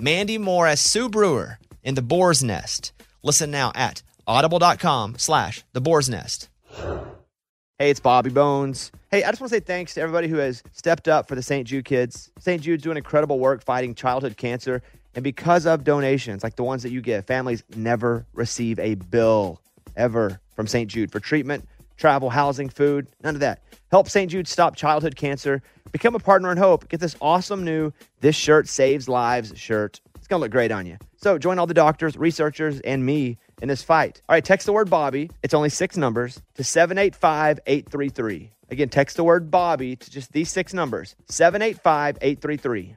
Mandy Moore as Sue Brewer in The Boar's Nest. Listen now at audible.com slash The Boar's Nest. Hey, it's Bobby Bones. Hey, I just want to say thanks to everybody who has stepped up for the St. Jude kids. St. Jude's doing incredible work fighting childhood cancer. And because of donations like the ones that you give, families never receive a bill ever from St. Jude for treatment, travel, housing, food, none of that. Help St. Jude stop childhood cancer. Become a partner in hope. Get this awesome new This Shirt Saves Lives shirt. It's going to look great on you. So join all the doctors, researchers, and me in this fight. All right, text the word Bobby. It's only six numbers to 785 833. Again, text the word Bobby to just these six numbers 785 833.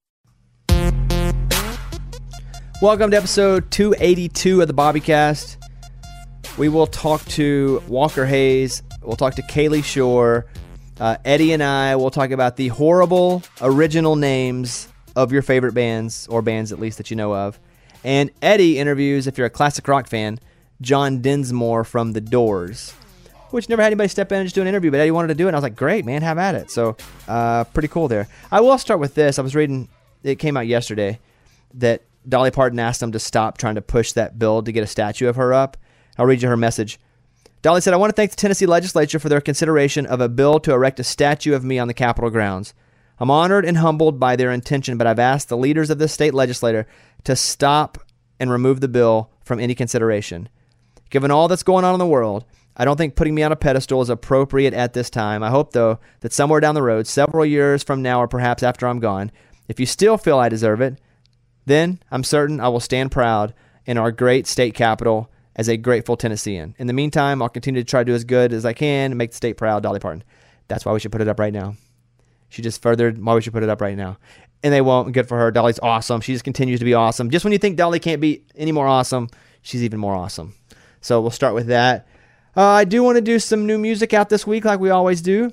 Welcome to episode 282 of the Bobbycast. We will talk to Walker Hayes. We'll talk to Kalie Shorr. Uh, Eddie and I will talk about the horrible original names of your favorite bands, or bands at least that you know of. And Eddie interviews, if you're a classic rock fan, John Densmore from The Doors, which never had anybody step in and just do an interview, but Eddie wanted to do it. And I was like, great, man, have at it. So, uh, pretty cool there. I will start with this. I was reading, it came out yesterday, that Dolly Parton asked them to stop trying to push that bill to get a statue of her up. I'll read you her message. Dolly said, I want to thank the Tennessee legislature for their consideration of a bill to erect a statue of me on the Capitol grounds. I'm honored and humbled by their intention, but I've asked the leaders of the state legislature to stop and remove the bill from any consideration. Given all that's going on in the world, I don't think putting me on a pedestal is appropriate at this time. I hope, though, that somewhere down the road, several years from now or perhaps after I'm gone, if you still feel I deserve it, then I'm certain I will stand proud in our great state capital as a grateful Tennessean. In the meantime, I'll continue to try to do as good as I can and make the state proud, Dolly Parton. That's why we should put it up right now. She just furthered why we should put it up right now. And they won't. Good for her. Dolly's awesome. She just continues to be awesome. Just when you think Dolly can't be any more awesome, she's even more awesome. So we'll start with that. Uh, I do want to do some new music out this week, like we always do.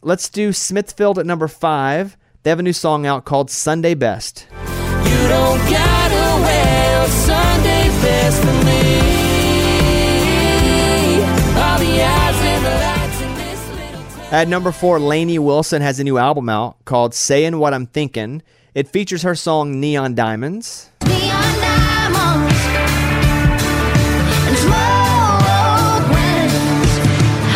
Let's do Smithfield at number five. They have a new song out called Sunday Best. You don't gotta wear Sunday best for me. All the eyes and the lights in this little town. At number four, Lainey Wilson has a new album out called Saying What I'm Thinking. It features her song Neon Diamonds. Neon diamonds and smoke rings.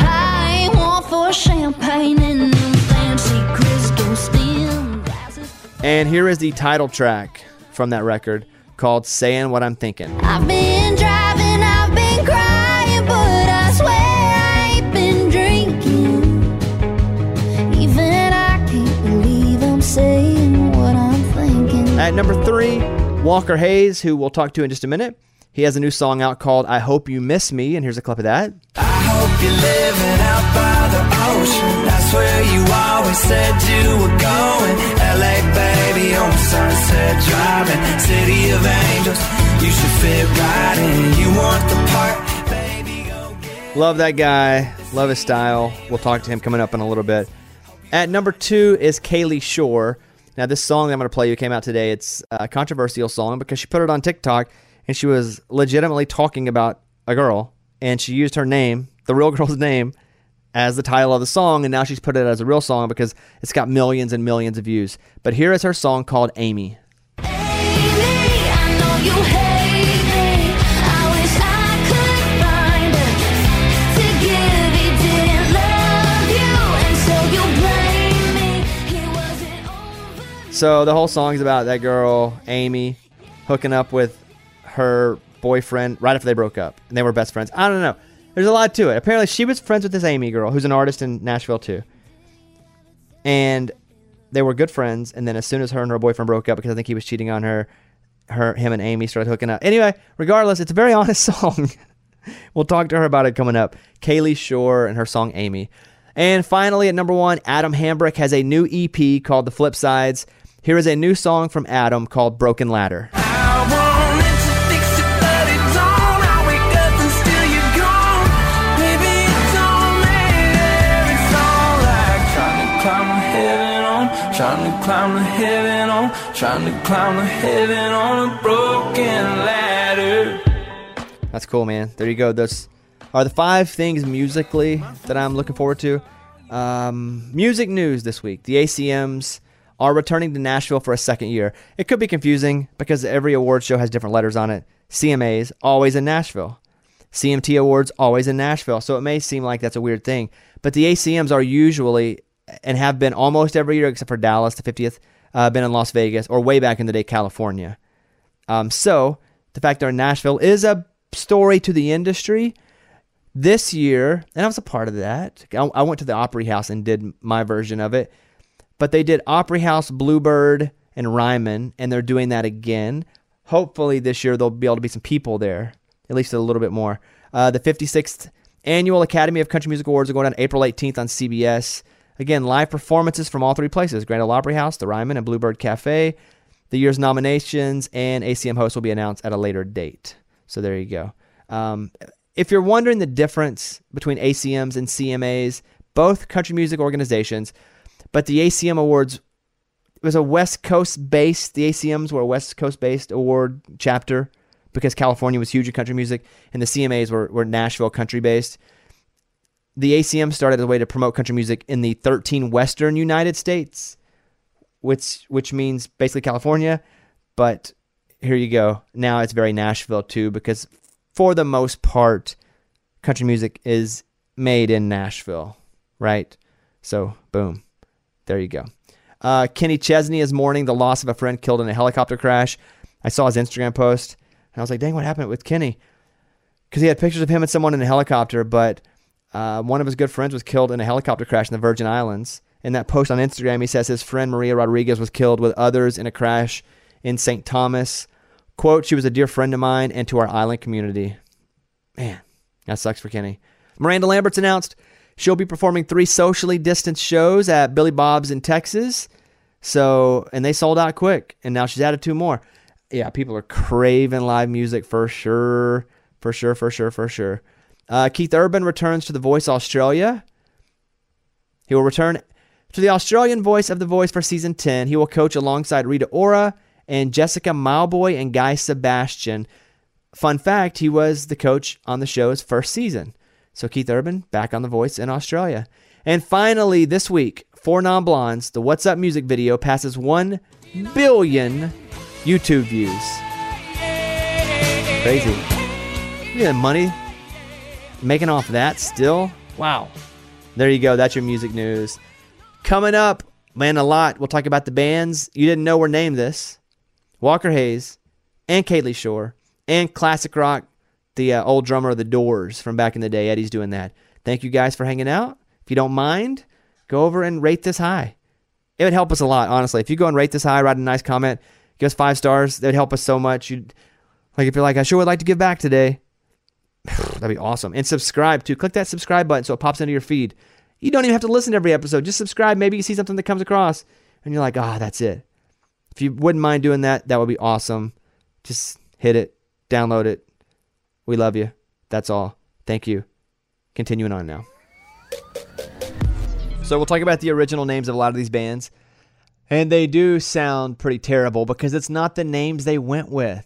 I ain't one for champagne and them fancy crystal stem glasses. And here is the title track from that record called Saying What I'm Thinking. I've been driving, I've been crying, but I swear I ain't been drinking. Even I can't believe I'm saying what I'm thinking. At number three, Walker Hayes, who we'll talk to in just a minute. He has a new song out called I Hope You Miss Me, and here's a clip of that. You're living out by the ocean. That's where you always said you were going. LA, baby, on Sunset Driving. City of angels, you should fit right in. You want the part, baby, Love that guy. Love his style. We'll talk to him coming up in a little bit. At number two is Kalie Shorr. Now, this song I'm going to play you came out today. It's a controversial song because she put it on TikTok and she was legitimately talking about a girl and she used her name, the real girl's name, as the title of the song. And now she's put it as a real song because it's got millions and millions of views. But here is her song called Amy. So the whole song's about that girl, Amy. hooking up with her boyfriend right after they broke up, and they were best friends. I don't know. There's a lot to it. Apparently, she was friends with this Amy girl, who's an artist in Nashville too, and they were good friends. And then as soon as her and her boyfriend broke up, because I think he was cheating on her, her, him, and Amy started hooking up. Anyway, regardless, it's a very honest song. we'll talk to her about it coming up. Kalie Shorr and her song Amy. And finally, at number one, Adam Hambrick has a new EP called The Flip Sides. Here is a new song from Adam called Broken Ladder. Trying to climb the heaven on, trying to climb heaven on a broken ladder. That's cool, man. There you go. Those are the five things musically that I'm looking forward to. Um, music news this week. The ACMs are returning to Nashville for a second year. It could be confusing because every award show has different letters on it. CMAs, always in Nashville. CMT Awards, always in Nashville. So it may seem like that's a weird thing. But the ACMs are usually and have been almost every year, except for Dallas, the 50th, uh, been in Las Vegas or way back in the day, California. Um, so the fact they're in Nashville is a story to the industry. This year, and I was a part of that. I, I went to the Opry House and did my version of it. But they did Opry House, Bluebird, and Ryman, and they're doing that again. Hopefully this year there'll be able to be some people there, at least a little bit more. Uh, the 56th Annual Academy of Country Music Awards are going on April 18th on CBS. Again, live performances from all three places Grand Ole Opry House, the Ryman, and Bluebird Cafe. The year's nominations and ACM hosts will be announced at a later date. So there you go. Um, if you're wondering the difference between ACMs and CMAs, both country music organizations, but the ACM Awards was a West Coast based, the ACMs were a West Coast based award chapter because California was huge in country music, and the CMAs were, were Nashville country based. The ACM started as a way to promote country music in the 13 Western United States, which which means basically California. But here you go. Now it's very Nashville too, because for the most part, country music is made in Nashville, right? So boom, there you go. Uh, Kenny Chesney is mourning the loss of a friend killed in a helicopter crash. I saw his Instagram post, and I was like, "Dang, what happened with Kenny?" Because he had pictures of him and someone in a helicopter, but uh, one of his good friends was killed in a helicopter crash in the Virgin Islands. In that post on Instagram, he says his friend Maria Rodriguez was killed with others in a crash in St. Thomas. Quote, she was a dear friend of mine and to our island community. Man, that sucks for Kenny. Miranda Lambert's announced she'll be performing three socially distanced shows at Billy Bob's in Texas. So, and they sold out quick, and now she's added two more. Yeah, people are craving live music for sure, for sure, for sure, for sure. Uh, Keith Urban returns to The Voice Australia. He will return to the Australian voice of The Voice for season 10. He will coach alongside Rita Ora and Jessica Mauboy and Guy Sebastian. Fun fact, he was the coach on the show's first season. So Keith Urban back on The Voice in Australia. And finally, this week, 4 Non Blondes, the What's Up music video passes 1 billion YouTube views. Crazy. Yeah, money making off that still. Wow. There you go. That's your music news. Coming up, man, a lot. We'll talk about the bands you didn't know were named this Walker Hayes and Kalie Shorr and classic rock, the uh, old drummer of the Doors from back in the day. Eddie's doing that. Thank you guys for hanging out. If you don't mind, go over and rate this high. It would help us a lot, honestly. If you go and rate this high, write a nice comment, give us five stars. That would help us so much. You'd like if you're like, I sure would like to give back today. That'd be awesome. And subscribe too. Click that subscribe button so it pops into your feed. You don't even have to listen to every episode. Just subscribe. Maybe you see something that comes across and you're like, ah, that's it. If you wouldn't mind doing that, that would be awesome. Just hit it, download it. We love you. That's all. Thank you. Continuing on now. So we'll talk about the original names of a lot of these bands. And they do sound pretty terrible because it's not the names they went with.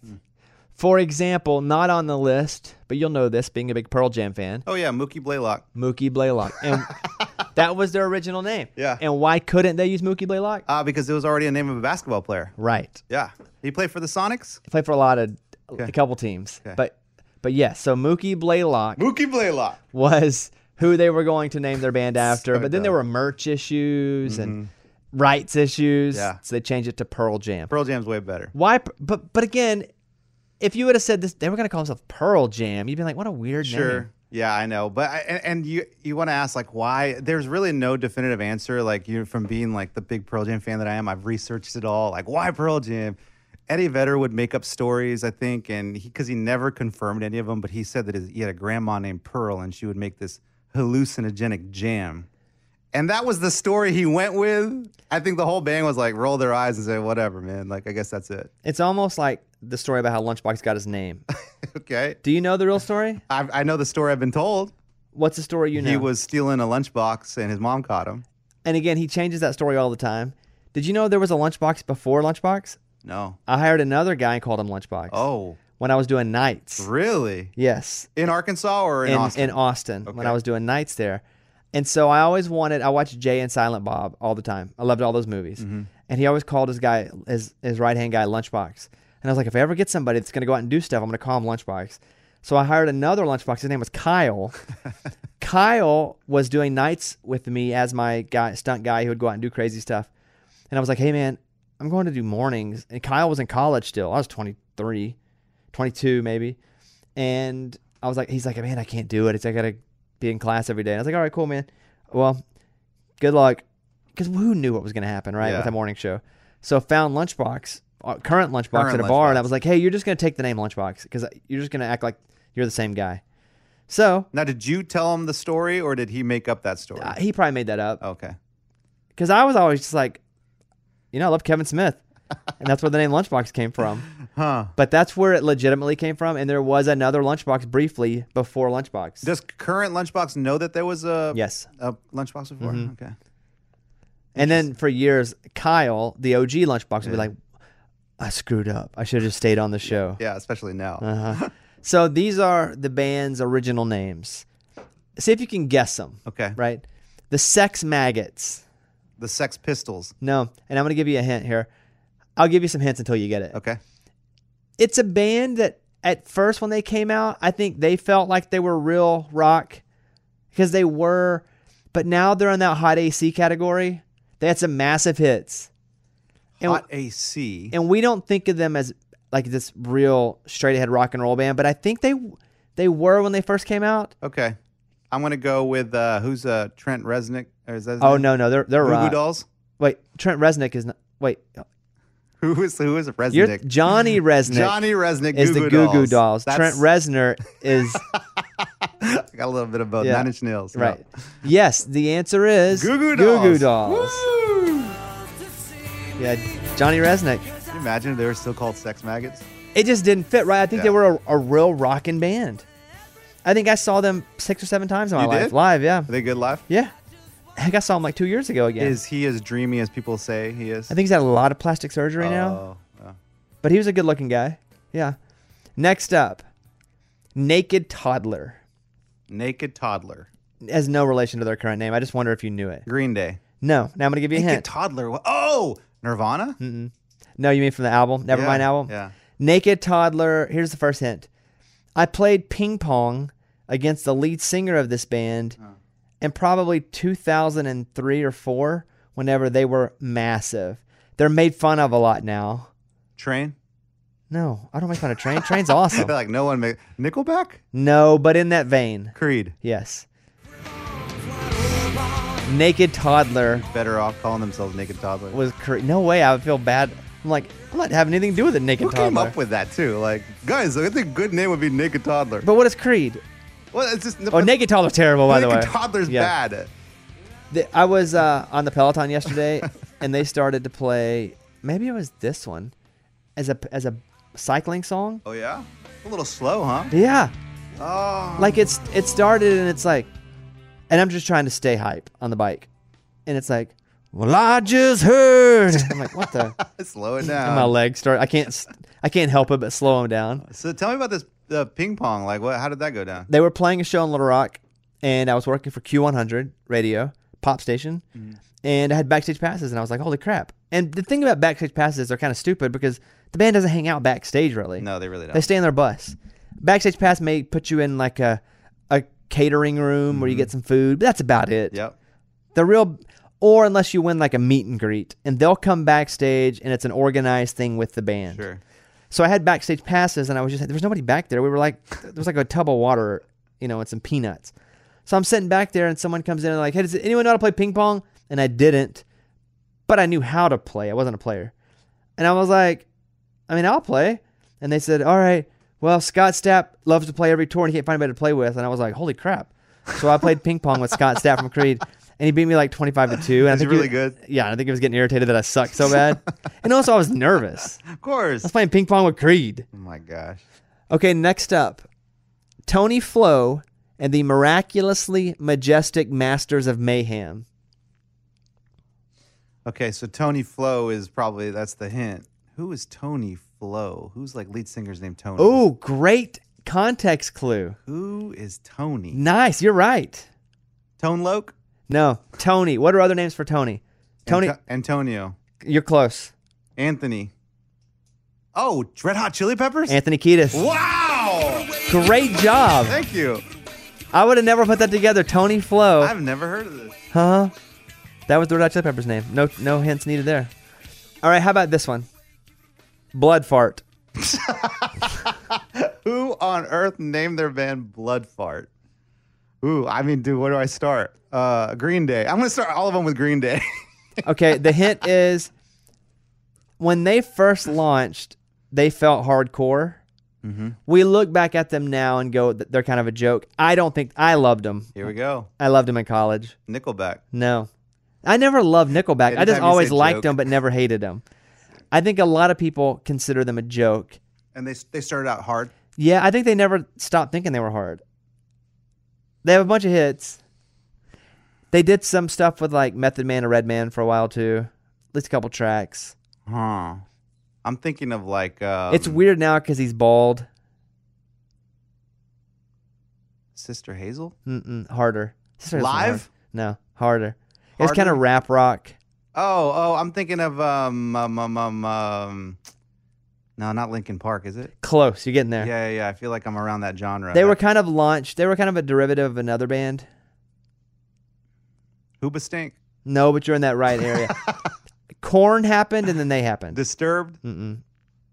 For example, not on the list, but you'll know this being a big Pearl Jam fan, Oh yeah, Mookie Blaylock. Mookie Blaylock. And that was their original name. Yeah. And why couldn't they use Mookie Blaylock? Uh, because it was already a name of a basketball player. Right. Yeah. He played for the Sonics. He played for a lot of a couple teams. Okay. But but yes, so Mookie Blaylock Mookie Blaylock. was who they were going to name their band after. So but then there dumb. Mm-hmm. were merch issues and rights issues. Yeah. So they changed it to Pearl Jam. Pearl Jam's way better. Why? But but again, if you would have said this, they were going to call themselves Pearl Jam. You'd be like, what a weird Sure. name. Yeah, I know, but I, and, and you you want to ask like why? There's really no definitive answer. Like you from being like the big Pearl Jam fan that I am, I've researched it all. Like why Pearl Jam? Eddie Vedder would make up stories, I think, and because he, never confirmed any of them, but he said that his, he had a grandma named Pearl, and she would make this hallucinogenic jam, and that was the story he went with. I think the whole band was like roll their eyes and say whatever, man. Like I guess that's it. It's almost like the story about how Lunchbox got his name. okay, Do you know the real story? I, I know the story I've been told. What's the story you know? He was stealing a lunchbox, and his mom caught him. and again, he changes that story all the time. Did you know there was a Lunchbox before Lunchbox? No. I hired another guy and called him Lunchbox. Oh, When I was doing nights. really? Yes. In Arkansas or in, in Austin? in Austin when I was doing nights there. And so I always wanted I watched Jay and Silent Bob all the time. I loved all those movies. Mm-hmm. And he always called his guy his his right hand guy Lunchbox. And I was like, if I ever get somebody that's gonna go out and do stuff, I'm gonna call him Lunchbox. So I hired another Lunchbox. His name was Kyle. Kyle was doing nights with me as my guy stunt guy who would go out and do crazy stuff. And I was like, hey man, I'm going to do mornings. And Kyle was in college still. I was 23, 22 maybe. And I was like, he's like, man, I can't do it. It's I gotta be in class every day. And I was like, all right, cool, man. Well, good luck. Because who knew what was gonna happen, right, Yeah. with a morning show? So found Lunchbox, current Lunchbox Current at a bar, and I was like, hey, you're just gonna take the name Lunchbox because you're just gonna act like you're the same guy. So now, did you tell him the story or did he make up that story? uh, he probably made that up okay. because I was always just like, you know, I love Kevin Smith, and that's where the name Lunchbox came from. Huh. But that's where it legitimately came from, and there was another Lunchbox briefly before Lunchbox. Does current Lunchbox know that there was a yes. a Lunchbox before? Mhm. Okay. And then for years, Kyle, the OG Lunchbox, would be like, I screwed up. I should have just stayed on the show. Yeah, especially now. Uh-huh. so these are the band's original names. See if you can guess them, okay. right? The Sex Maggots. The Sex Pistols. No, and I'm going to give you a hint here. I'll give you some hints until you get it. Okay. It's a band that at first when they came out, I think they felt like they were real rock because they were, but now they're in that hot AC category. They had some massive hits. And, Hot AC. and we don't think of them as like this real straight ahead rock and roll band, but I think they they were when they first came out. Okay. I'm gonna go with uh, who's uh, Trent Resnick. Or is that Oh name? no, no, they're they're Goo Goo. Dolls. Wait, Trent Resnick is not. Wait, Who is who is you're Resnick? Johnny Rzeznik Johnny Rzeznik is Goo the Goo Goo Goo Dolls. That's- Trent Reznor is I got a little bit of both. Yeah. Nine Inch Nails. No. right. Yes, the answer is Goo Goo Goo Goo Dolls. Dolls. Woo! Yeah, Johnny Rzeznik. Can you imagine if they were still called Sex Maggots? It just didn't fit right. I think they were a, a real rockin' band. I think I saw them six or seven times in my You life did? live. Yeah, Are they good live? yeah. I think I saw him like two years ago again. Is he as dreamy as people say he is? I think he's had a lot of plastic surgery now, Oh, oh. but he was a good-looking guy. Yeah. Next up, Naked Toddler Naked Toddler. has no relation to their current name. I just wonder if you knew it. Green Day. No. Now I'm gonna give you a hint. Naked hint. Toddler. Oh, Nirvana. no, you mean from the album? Nevermind Yeah, album. Yeah. Naked Toddler. Here's the first hint. I played ping pong against the lead singer of this band in probably 2003 or 4 whenever they were massive. They're made fun of a lot now. Train. No, I don't make fun of Train. Train's awesome. Like no one make Nickelback. No, but in that vein. Creed. Yes. Naked Toddler Better off calling themselves Naked Toddler. was cr- no way. I would feel bad. I'm like, I'm not having anything to do with it. Naked Who Toddler. came up with that too? Like, guys, I think a good name would be Naked Toddler. but what is Creed? well, it's just Oh, Naked Toddler's terrible, by the way. Naked Toddler's Yeah. bad. The- I was uh, on the Peloton yesterday, and they started to play. Maybe it was this one, as a as a cycling song. Oh yeah, a little slow, huh? Yeah, Oh, like it's it started, and it's like, and I'm just trying to stay hype on the bike, and it's like, well, I just heard. I'm like, what the? slow it and down. my legs start. I can't. I can't help it but slow them down. So tell me about this uh, ping pong. Like, what? How did that go down? They were playing a show in Little Rock, and I was working for Q100 radio pop station, and I had backstage passes, and I was like, holy crap! And the thing about backstage passes is they're kind of stupid because the band doesn't hang out backstage really. No, they really don't. They stay in their bus. Backstage pass may put you in like a a catering room where you get mm-hmm. some food, but that's about it. Yep. The real or unless you win like a meet and greet, and they'll come backstage and it's an organized thing with the band. Sure. So I had backstage passes, and I was just there was nobody back there. We were like there was like a tub of water, you know, and some peanuts. So I'm sitting back there, and someone comes in and like, "Hey, does anyone know how to play ping pong?" And I didn't, but I knew how to play. I wasn't a player, and I was like, "I mean, I'll play." And they said, "All right, well, Scott Stapp loves to play every tour, and he can't find anybody to play with." And I was like, "Holy crap!" So I played ping pong with Scott Stapp from Creed, and he beat me like 25 to two. And I Is he think really good? Yeah, I think he was getting irritated that I sucked so bad, and also I was nervous. Of course. I was playing ping pong with Creed. Oh my gosh. Okay, next up, Tony Flo and the miraculously majestic Masters of Mayhem. Okay, so Tony Flo is probably that's the hint. Who is Tony Flo? Who's like lead singer's named Tony? Oh, great context clue. Who is Tony? Nice, you're right. Tone Loc? No, Tony. What are other names for Tony? Tony, Anto- Antonio. you're close. Anthony. Oh, Red Hot Chili Peppers? Anthony Kiedis. wow! Great job. Thank you. I would have never put that together. Tony Flo. I've never heard of this. Huh? That was the Red Hot Chili Peppers name. No, no hints needed there. All right, how about this one? Blood fart. Who on earth named their band Blood Fart? Ooh, I mean, dude, where do I start? Uh, Green Day. I'm gonna start all of them with Green Day. Okay, the hint is when they first launched, they felt hardcore. We look back at them now and go, they're kind of a joke. I don't think I loved them. Here we go. I loved them in college. Nickelback. No, I never loved Nickelback. I just always liked joke. them, but never hated them. I think a lot of people consider them a joke. And they they started out hard. Yeah, I think they never stopped thinking they were hard. They have a bunch of hits. They did some stuff with like Method Man or Redman for a while too. At least a couple tracks. Huh. I'm thinking of like um, it's weird now because he's bald. Sister Hazel. Mm-mm, harder. Sister Live? hard. No, harder. It's kind of rap rock. Oh, oh, I'm thinking of um, um, um, um, um no, not Linkin Park, is it? Close. You're getting there. Yeah, yeah, yeah. I feel like I'm around that genre. They were kind of launched. They were kind of a derivative of another band. Hoobastank, No, but you're in that right area. Korn happened and then they happened. Disturbed. Mm-mm.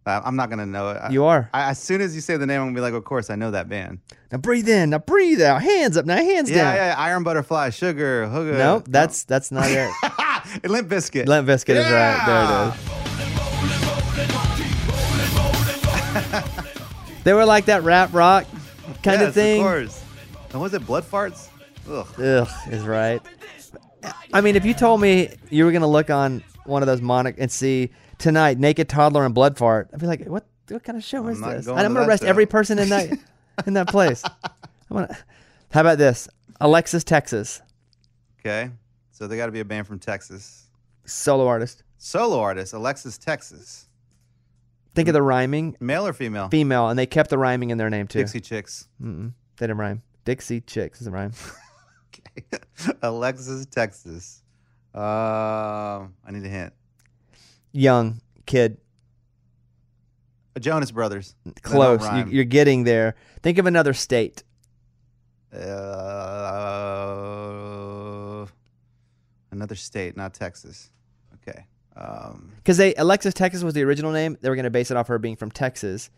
Uh, I'm not gonna know it. I- You are. I, as soon as you say the name, I'm gonna be like, of course, I know that band. Now breathe in. Now breathe out. Hands up. Now hands Yeah, down. yeah, yeah. Iron Butterfly, Sugar, Hooga. No, that's that's not it. Limp Bizkit. Limp Bizkit is right. There it is. They were like that rap rock kind yes, of thing. Of course. And was it Blood Farts? Ugh. Ugh, is right. I mean, if you told me you were gonna look on one of those monic and see tonight naked toddler and blood fart, I'd be like, what? What kind of show is this? And I'm gonna arrest show. every person in that in that place. I'm gonna. How about this? Alexis, Texas, Okay. So they got to be a band from Texas. solo artist. Solo artist, Alexis, Texas. Think of the rhyming, Male or female? female, and they kept the rhyming in their name too. Dixie Chicks. Mm-mm, they didn't rhyme. Dixie Chicks doesn't rhyme. Okay. Alexis, Texas. Uh, I need a hint. Young kid, Uh, Jonas Brothers. Close. You, you're getting there. Think of another state. Uh, another state, not Texas. Okay. Um, Because they Alexis Texas was the original name. They were going to base it off her being from Texas,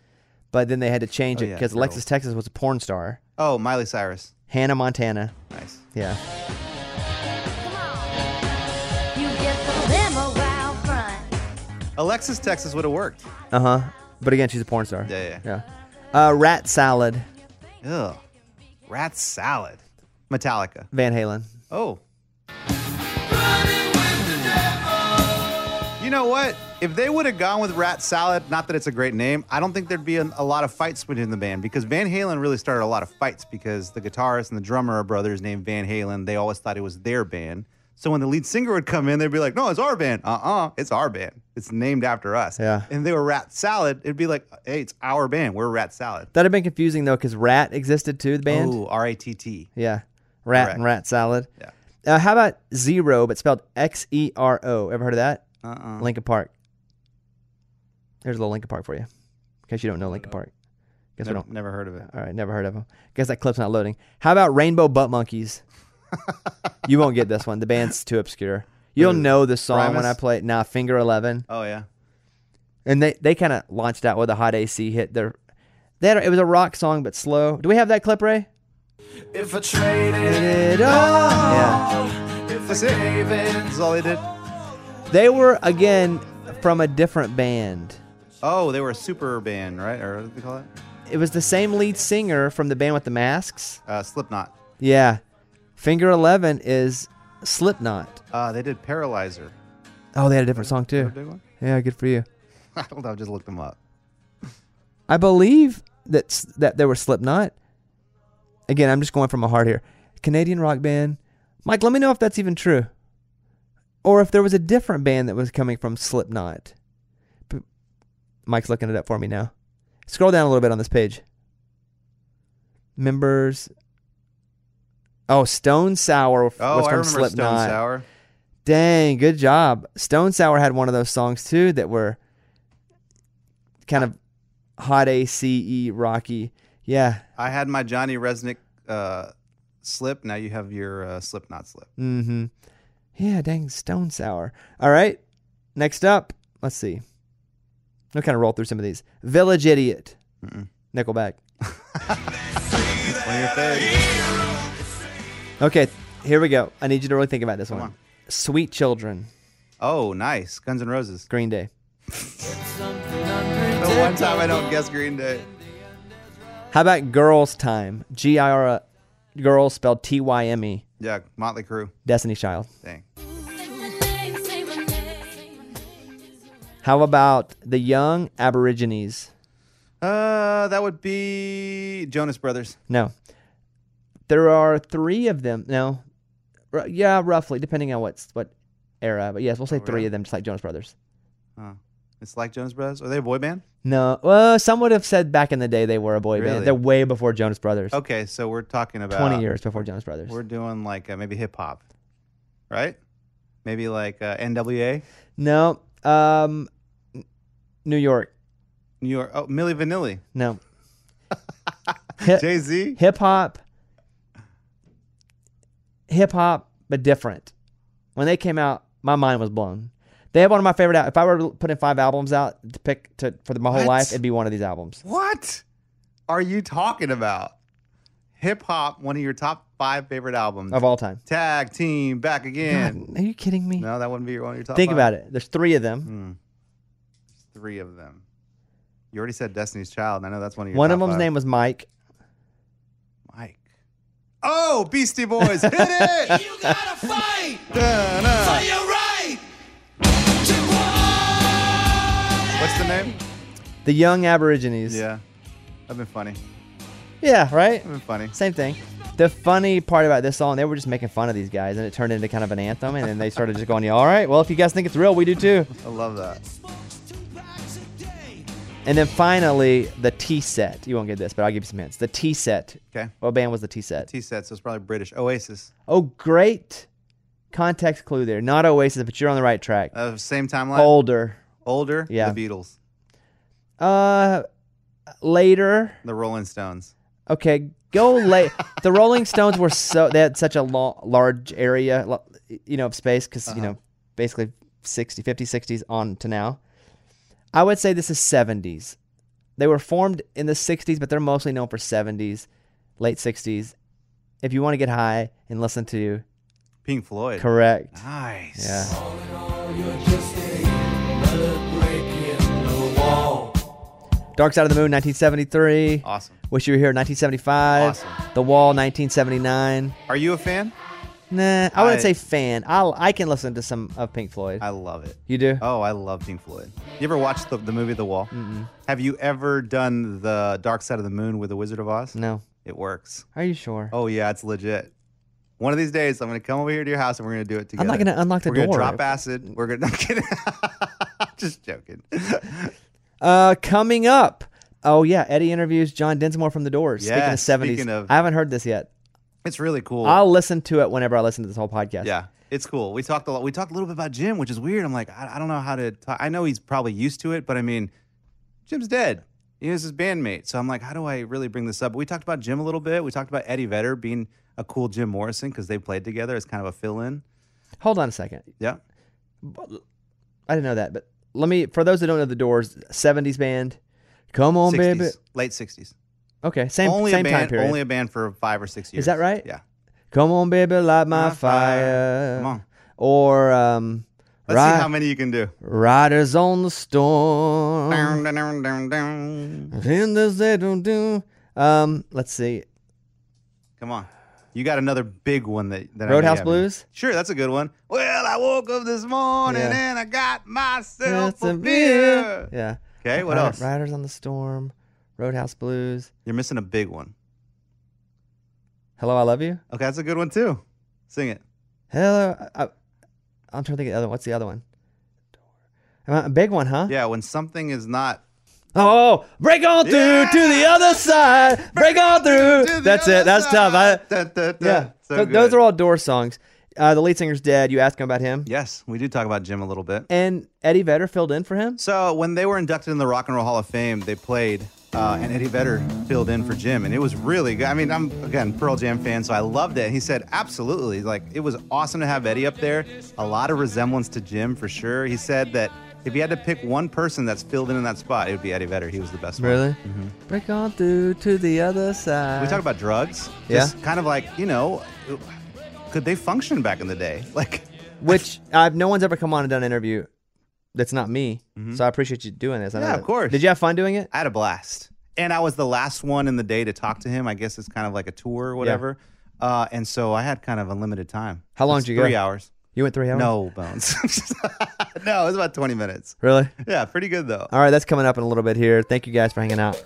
but then they had to change Oh, it because girl. Alexis Texas was a porn star. oh, Miley Cyrus. Hannah Montana. Nice. Yeah. You get the limo out front. Alexis, Texas would have worked. Uh huh. But again, she's a porn star. Yeah, yeah. Yeah. Uh, Rat Salad. Ugh. Rat salad. Metallica. Van Halen. Oh. You know what? If they would have gone with Rat Salad, not that it's a great name, I don't think there'd be a, a lot of fights within the band because Van Halen really started a lot of fights because the guitarist and the drummer are brothers named Van Halen. They always thought it was their band. So when the lead singer would come in, they'd be like, no, it's our band. Uh uh it's our band. It's named after us. Yeah. And they were Rat Salad, it'd be like, hey, it's our band. We're Rat Salad. That'd have been confusing though, because Ratt existed too. The band. Oh, R A T T. Yeah. Ratt Correct. and Rat Salad. Yeah. Uh, how about Zero, but spelled X E R O? Ever heard of that? Uh uh Linkin Park. There's a little Linkin Park for you, in case you don't know Linkin Park. Guess we Never, don't. never heard of it. All right, never heard of them. Guess that clip's not loading. How about Rainbow Butt Monkeys? you won't get this one. The band's too obscure. You'll know the song when I play it. Nah, Finger Eleven. Oh yeah. and they they kind of launched out with a hot AC hit. Their they had, it was a rock song but slow. Do we have that clip, Ray? If I traded It all. Yeah, if That's I it. gave in, That's all they did. They were again from a different band. Oh, they were a super band, right? Or what do they call it? It was the same lead singer from the band with the masks. Uh, Slipknot. Yeah, Finger Eleven is Slipknot. Uh, they did Paralyzer. Oh, they had a different song too. one. Yeah, good for you. I don't know. I just looked them up. I believe that that there were Slipknot. Again, I'm just going from my heart here. Canadian rock band. Mike, let me know if that's even true, or if there was a different band that was coming from Slipknot. Mike's looking it up for me now. Scroll down a little bit on this page. Members. Oh, Stone Sour f- Oh, was I from remember Slipknot. Stone Sour. Dang, good job. Stone Sour had one of those songs too that were kind of hot ACE rocky. Yeah. I had my Johnny Rzeznik uh, slip. Now you have your uh, Slipknot slip. Mm-hmm. Yeah, dang, Stone Sour. All right. Next up, let's see. I'll kind of roll through some of these. Village Idiot. Nickelback. One of your faves. Okay, here we go. I need you to really think about this one. on. Sweet Children. Oh, nice. Guns N' Roses. Green Day. The one time I don't guess Green Day. How about Girls Time? G I R Girls spelled T Y M E. Yeah, Motley Crue. Destiny Child. Dang. How about the Young Aborigines? Uh, that would be Jonas Brothers. No. There are three of them. No. R- yeah, roughly, depending on what's what era. But yes, we'll say Oh, three of them, just like Jonas Brothers. Oh. It's like Jonas Brothers. Are they a boy band? No. Well, some would have said back in the day they were a boy Really? band. They're way before Jonas Brothers. Okay, so we're talking about 20 years before Jonas Brothers. We're doing like uh, maybe hip hop, right? Maybe like uh, NWA, No. Um, New York. New York. Oh, Milli Vanilli, No. Jay Z. hip hop. Hip hop, but different. When they came out, my mind was blown. They have one of my favorite. al- If I were to put in five albums out to pick to for my whole What? life, it'd be one of these albums. What are you talking about? Hip hop, one of your top five favorite albums. of all time. Tag team, back again. God, are you kidding me? No, that wouldn't be your- one of your top. Think five? about it. There's three of them. Hmm. Three of them. You already said Destiny's Child. and I know that's one of your. One top of them's five. name was Mike. Mike. Oh, Beastie Boys, hit it! you gotta fight for your What's the name? The Young Aborigines. Yeah, that'd been funny. Yeah, right? That'd been funny. Same thing. The funny part about this song, they were just making fun of these guys, and it turned into kind of an anthem, and then they started just going, yeah, all right, well, if you guys think it's real, we do too. I love that. And then finally, the Tea Set. You won't get this, but I'll give you some hints. The Tea Set. Okay. What band was the Tea Set? Tea Set, so it's probably British. Oasis. Oh, great context clue there. Not Oasis, but you're on the right track. Uh, same timeline. Older. Older. Yeah. The Beatles. Uh, later. The Rolling Stones. Okay, go late. the Rolling Stones were so they had such a lo- large area, lo- you know, of space because you know, basically 60, 50, 60s on to now. I would say this is 70s. They were formed in the 60s, but they're mostly known for 70s, late 60s. If you want to get high and listen to Pink Floyd. correct, Nice. yeah. Dark Side of the Moon, 1973. Awesome. Wish You Were Here, 1975. Awesome. The Wall, 1979. Are you a fan? Nah, I wouldn't I- say fan. I'll I can listen to some of Pink Floyd. I love it. you do? Oh, I love Pink Floyd. You ever watched the, the movie The Wall? Have you ever done the Dark Side of the Moon with the Wizard of Oz? No. It works. Are you sure? Oh yeah, it's legit. One of these days, I'm gonna come over here to your house and we're gonna do it together. I'm not gonna unlock the we're We're gonna drop acid. We're gonna. I'm. Just joking. Uh, coming up. Oh yeah, Eddie interviews John Densmore from The Doors. Yeah, speaking of seventies, of- I haven't heard this yet. It's really cool. I'll listen to it whenever I listen to this whole podcast. yeah, it's cool. We talked a lot. We talked a little bit about Jim, which is weird. I'm like, I, I don't know how to. Talk. I know he's probably used to it, but I mean, Jim's dead. He was his bandmate, so I'm like, how do I really bring this up? But we talked about Jim a little bit. We talked about Eddie Vedder being a cool Jim Morrison because they played together as kind of a fill-in. Hold on a second. Yeah. I didn't know that, but let me. For those that don't know the Doors, '70s band. Come on, 60s, baby. Late 60s. Okay, same only same a time period. Only a band for five or six years. Is that right? Yeah. Come on, baby, light my My fire. fire. Come on. Or um, Let's Ri- see how many you can do. Riders on the storm. Down, down, down, down, down. In the zero do. Um, let's see. Come on. You got another big one that, that I know you Roadhouse. Blues? Sure, that's a good one. Well, I woke up this morning Yeah. and I got myself a a beer. Yeah. Okay, what Ri- else? Riders on the Storm. Roadhouse Blues. You're missing a big one. Hello, I love you. Okay, that's a good one too. Sing it. Hello. I, I, I'm trying to think of the other one. What's the other one? A big one, huh? Yeah, when something is not. Oh, break on through Yeah. to the other side. Break on through. That's it. That's tough. I, Da, da, da. yeah. So Th- those are all Doors songs. Uh, the lead singer's dead. You ask him about him. Yes, we do talk about Jim a little bit. And Eddie Vedder filled in for him. So when they were inducted in the Rock and Roll Hall of Fame, they played, uh, and Eddie Vedder filled in for Jim, and it was really good. I mean, I'm again Pearl Jam fan, so I loved it. He said, absolutely, like it was awesome to have Eddie up there. A lot of resemblance to Jim for sure. He said that if you had to pick one person that's filled in in that spot, it would be Eddie Vedder. He was the best. one. Really? Break on through to the other side. We talk about drugs. Yeah. Just kind of like you know, could they function back in the day? Like, which I've no one's ever come on and done an interview that's not me. So I appreciate you doing this. I Mm-hmm. Yeah, of course. Did you have fun doing it? I had a blast. And I was the last one in the day to talk to him. I guess it's kind of like a tour or whatever. Uh, and so I had kind of unlimited time. How long It's did you go? Three hours. You went three hours. No, Bones. no, it was about 20 minutes. Really? Yeah, pretty good though. All right, that's coming up in a little bit here. Thank you guys for hanging out.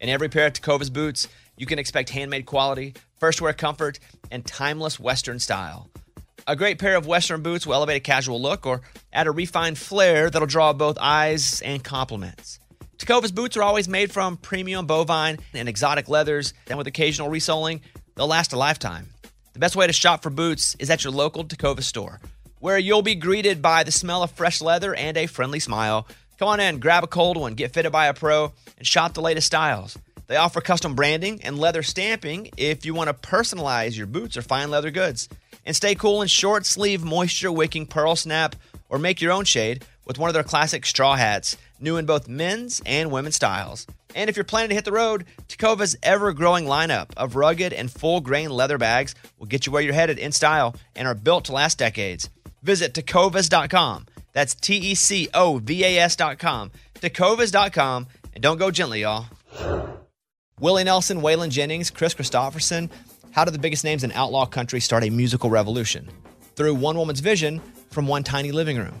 In every pair of Tecovas boots, you can expect handmade quality, first wear comfort, and timeless Western style. A great pair of Western boots will elevate a casual look or add a refined flair that'll draw both eyes and compliments. Tecovas boots are always made from premium bovine and exotic leathers, and with occasional resoling, they'll last a lifetime. The best way to shop for boots is at your local Tecovas store, where you'll be greeted by the smell of fresh leather and a friendly smile. Come on in, grab a cold one, get fitted by a pro, and shop the latest styles. They offer custom branding and leather stamping if you want to personalize your boots or fine leather goods. And stay cool in short sleeve, moisture wicking pearl snap, or make your own shade with one of their classic straw hats, new in both men's and women's styles. And if you're planning to hit the road, Tecovas' ever growing lineup of rugged and full grain leather bags will get you where you're headed in style and are built to last decades. Visit tecovas.com. That's T E C O V A S.com. Tecovas.com. And don't go gently, y'all. Willie Nelson, Waylon Jennings, Kris Kristofferson. How did the biggest names in outlaw country start a musical revolution? Through one woman's vision from one tiny living room.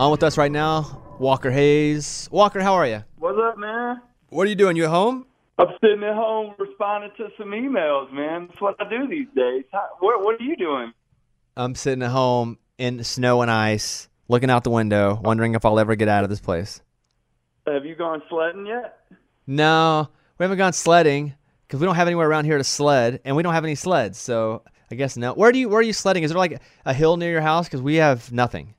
On with us right now, Walker Hayes. Walker, how are you? What's up, man? What are you doing? You at home? I'm sitting at home responding to some emails, man. That's what I do these days. How, what, what are you doing? I'm sitting at home in snow and ice, looking out the window, wondering if I'll ever get out of this place. Have you gone sledding yet? No, we haven't gone sledding because we don't have anywhere around here to sled, and we don't have any sleds. So I guess no. Where do you where are you sledding? Is there like a hill near your house? Because we have nothing.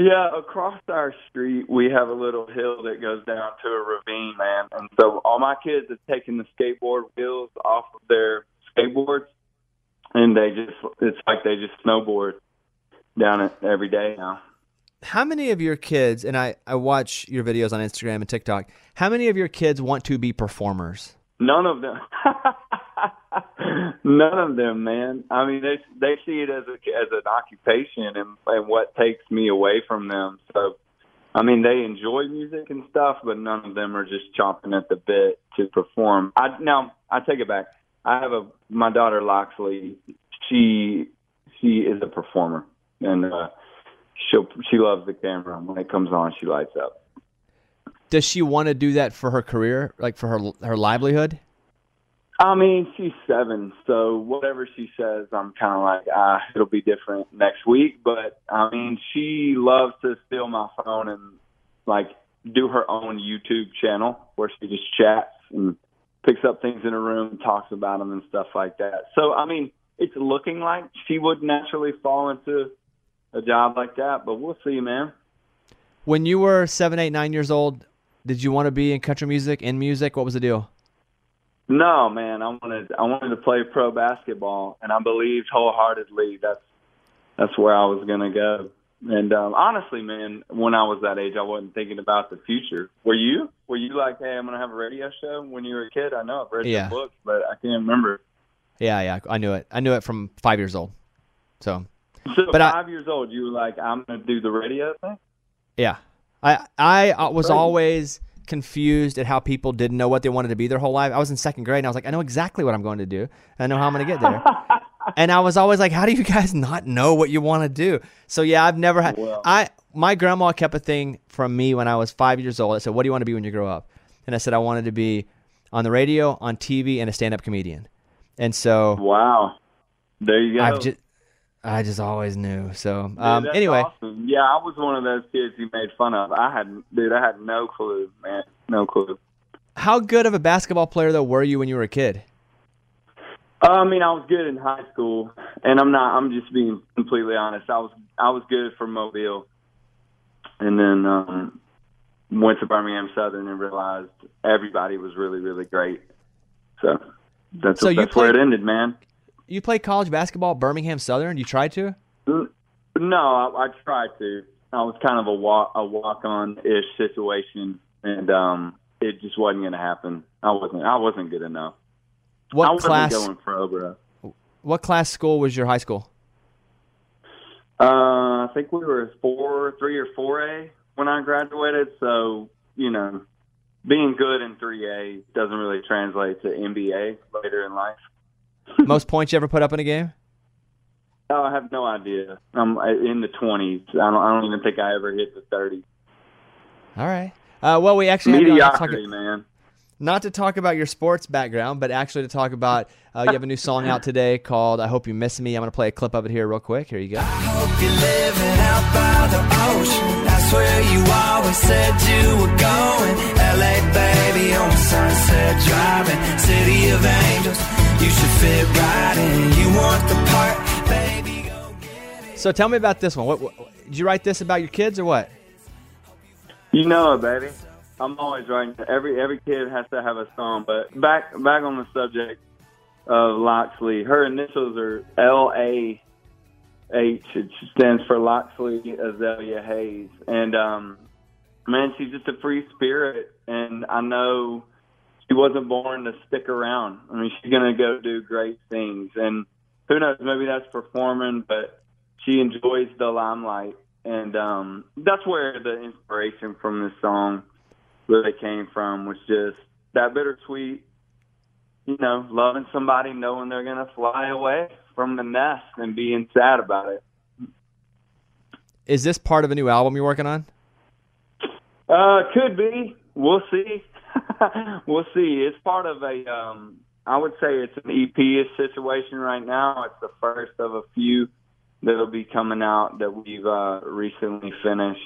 Yeah, across our street we have a little hill that goes down to a ravine, man. And so all my kids have taken the skateboard wheels off of their skateboards, and they just it's like they just snowboard down it every day now. How many of your kids, and I, I watch your videos on Instagram and TikTok, how many of your kids want to be performers? None of them. None of them, man. I mean, they they see it as a as an occupation and and what takes me away from them. So, I mean, they enjoy music and stuff, but none of them are just chomping at the bit to perform. I now I take it back. I have a my daughter Loxley. She she is a performer and uh, she she loves the camera. When it comes on, she lights up. Does she want to do that for her career, like for her her livelihood? I mean, she's seven, so whatever she says, I'm kind of like, ah, it'll be different next week. But I mean, she loves to steal my phone and like do her own YouTube channel where she just chats and picks up things in her room, and talks about them and stuff like that. So I mean, it's looking like she would naturally fall into a job like that, but we'll see, man. When you were seven, eight, nine years old, did you want to be in country music, in music? What was the deal? No, man, I wanted I wanted to play pro basketball, and I believed wholeheartedly that's that's where I was gonna go. And um, honestly, man, when I was that age, I wasn't thinking about the future. Were you? Were you like, hey, I'm gonna have a radio show when you were a kid? I know I've read Yeah. your books, but I can't remember. Yeah, yeah, I knew it. I knew it from five years old. So So But I- five years old, you were like, I'm gonna do the radio thing. yeah, I I uh, was Crazy. always confused at how people didn't know what they wanted to be their whole life. I was in second grade and I was like, I know exactly what I'm going to do. I know how I'm going to get there. and I was always like, how do you guys not know what you want to do? So yeah, I've never had. Well- I my grandma kept a thing from me when I was five years old. I said, "What do you want to be when you grow up?" And I said, "I wanted to be on the radio, on TV, and a stand-up comedian." And so Wow, there you go. I've just I just always knew. So um, anyway, awesome. yeah, I was one of those kids you made fun of. I had, dude, I had no clue, man, no clue. how good of a basketball player though were you when you were a kid? Uh, I mean, I was good in high school, and I'm not. I'm just being completely honest. I was I was good for Mobile, and then um, went to Birmingham Southern and realized everybody was really really great. So that's So that's where it ended, man. You played college basketball at Birmingham Southern. You tried to. No, I, I tried to. I was kind of a walk a walk on ish situation, and um, it just wasn't going to happen. I wasn't I wasn't good enough. I What wasn't class? going pro, bro. What class school was your high school? Uh, I think we were four, three or four A when I graduated. So you know, being good in three A doesn't really translate to NBA later in life. Most points you ever put up in a game? Oh, I have no idea. I'm in the twenties. I don't. I don't even think I ever hit the thirty. All right. Uh, well, we actually have you to talk, Mediocrity, man. not to talk about your sports background, but actually to talk about uh, you have a new song out today called "I Hope You Miss Me." I'm going to play a clip of it here real quick. Here you go. Hope you're living out by the ocean. That's where you always said you were going. LA, baby, on Sunset Driving. City of angels. You should fit right in. You want the part, baby, go get it. So tell me about this one. What, what did you write this about your kids or what? You know it, baby. I'm always writing. Every every kid has to have a song. But back back on the subject of Loxley, her initials are L A H. It stands for Loxley Azalea Hayes. And um, man, she's just a free spirit, and I know she wasn't born to stick around. I mean, she's gonna go do great things, and who knows? Maybe that's performing, but she enjoys the limelight, and um, that's where the inspiration from this song really came from. Was just that bittersweet, you know, loving somebody, knowing they're gonna fly away from the nest and being sad about it. Is this part of a new album you're working on? Uh, could be. We'll see. we'll see. It's part of a. Um, I would say it's an EP situation right now. It's the first of a few that'll be coming out that we've uh, recently finished.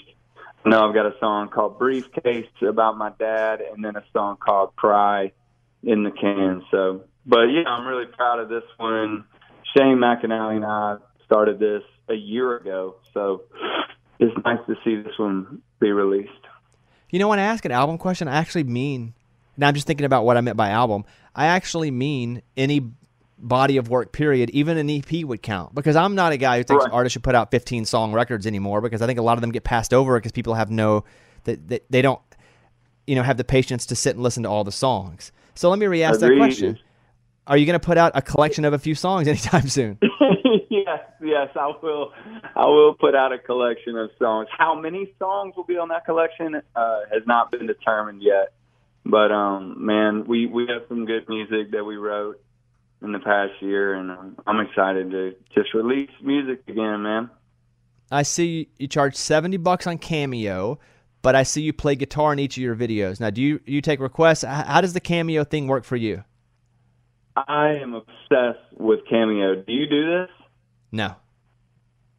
Know I've got a song called Briefcase about my dad, and then a song called Cry in the can. So, but yeah, I'm really proud of this one. Shane McAnally and I started this a year ago, so it's nice to see this one be released. You know, when I ask an album question, I actually mean. Now I'm just thinking about what I meant by album. I actually mean any body of work. Period. Even an EP would count because I'm not a guy who thinks Right. artists should put out 15 song records anymore because I think a lot of them get passed over because people have no that they, they don't you know have the patience to sit and listen to all the songs. So let me re-ask that question: Are you going to put out a collection of a few songs anytime soon? yes, yes, I will. I will put out a collection of songs. How many songs will be on that collection uh, has not been determined yet. But um, man, we we have some good music that we wrote in the past year, and um, I'm excited to just release music again, man. I see you charge 70 bucks on Cameo, but I see you play guitar in each of your videos. Now, do you you take requests? How does the Cameo thing work for you? I am obsessed with Cameo. Do you do this? No.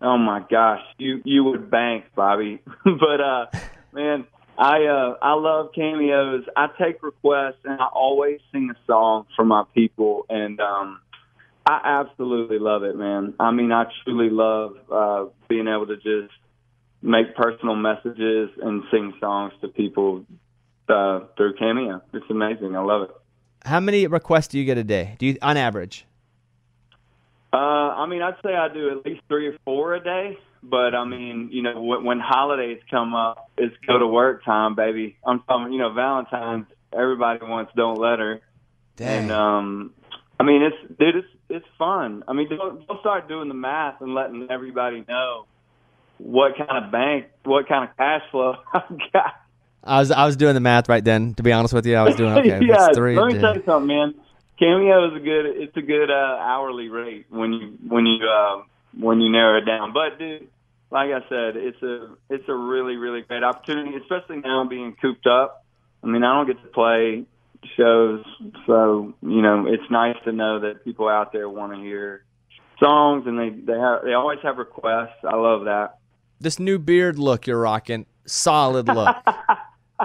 Oh my gosh, you you would bank, Bobby. but uh man, I uh I love cameos. I take requests and I always sing a song for my people and um I absolutely love it, man. I mean, I truly love uh being able to just make personal messages and sing songs to people uh through Cameo. It's amazing. I love it. How many requests do you get a day? Do you on average? Uh, I mean, I'd say I do at least three or four a day. But I mean, you know, when, when holidays come up, it's go to work time, baby. I'm talking, you know, Valentine's. Everybody wants "Don't Let Her," and um, I mean, it's dude, it's it's fun. I mean, don't, don't start doing the math and letting everybody know what kind of bank, what kind of cash flow I've got. I was I was doing the math right then. To be honest with you, I was doing okay. yeah, three. let me tell you something, man. Cameo is a good. It's a good uh, hourly rate when you when you uh, when you narrow it down. But dude, like I said, it's a it's a really really great opportunity, especially now being cooped up. I mean, I don't get to play shows, so you know it's nice to know that people out there want to hear songs, and they they have they always have requests. I love that. This new beard look you're rocking, solid look.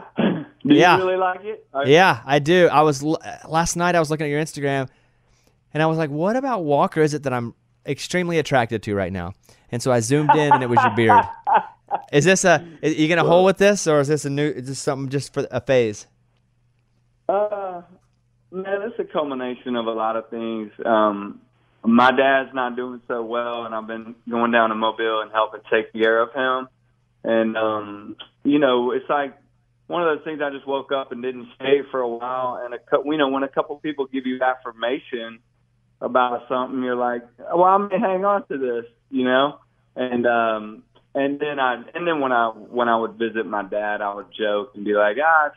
Do Yeah. you really like it? Yeah, I do. I was last night. I was looking at your Instagram, and I was like, "What about Walker? Is it that I'm extremely attracted to right now?" And so I zoomed in, and it was your beard. Is this a? Are you gonna hold with this, or is this a new? Is this something just for a phase? Uh, man, it's a culmination of a lot of things. Um, my dad's not doing so well, and I've been going down to Mobile and helping take care of him. And um, you know, it's like one of those things. I just woke up and didn't shave for a while, and a cou- you know, when a couple people give you affirmation about something, you're like, well, I may hang on to this, you know. And um, and then I and then when I when I would visit my dad, I would joke and be like, ah,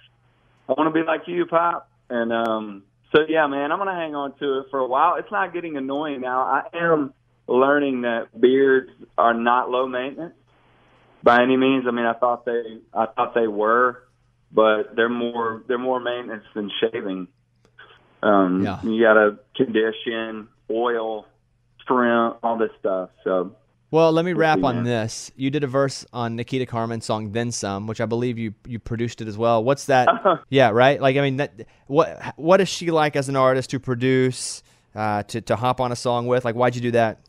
I want to be like you, Pop. And um, so, yeah, man, I'm to hang on to it for a while. It's not getting annoying now. I am learning that beards are not low maintenance by any means. I mean, I thought they, I thought they were, but they're more, they're more maintenance than shaving. Um, Yeah. You got to condition, oil, trim, all this stuff. So, Well, let me wrap on this. You did a verse on Nikita Karmen's song "Then Some," which I believe you you produced it as well. What's that? yeah, right. Like, I mean, that what what is she like as an artist to produce, uh, to to hop on a song with? Like, why'd you do that?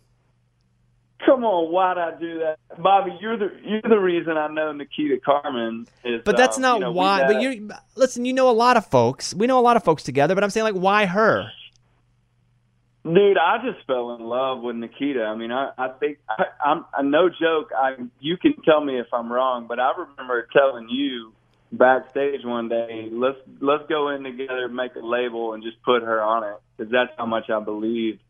Come on, why'd I do that, Bobby? You're the you're the reason I know Nikita Karmen is. But that's um, not you know, why. got- But you listen. You know a lot of folks. We know a lot of folks together. But I'm saying, like, why her? Dude, I just fell in love with Nikita. I mean, I, I think I, I'm I, no joke. I you can tell me if I'm wrong, but I remember telling you backstage one day, let's let's go in together, make a label, and just put her on it because that's how much I believe in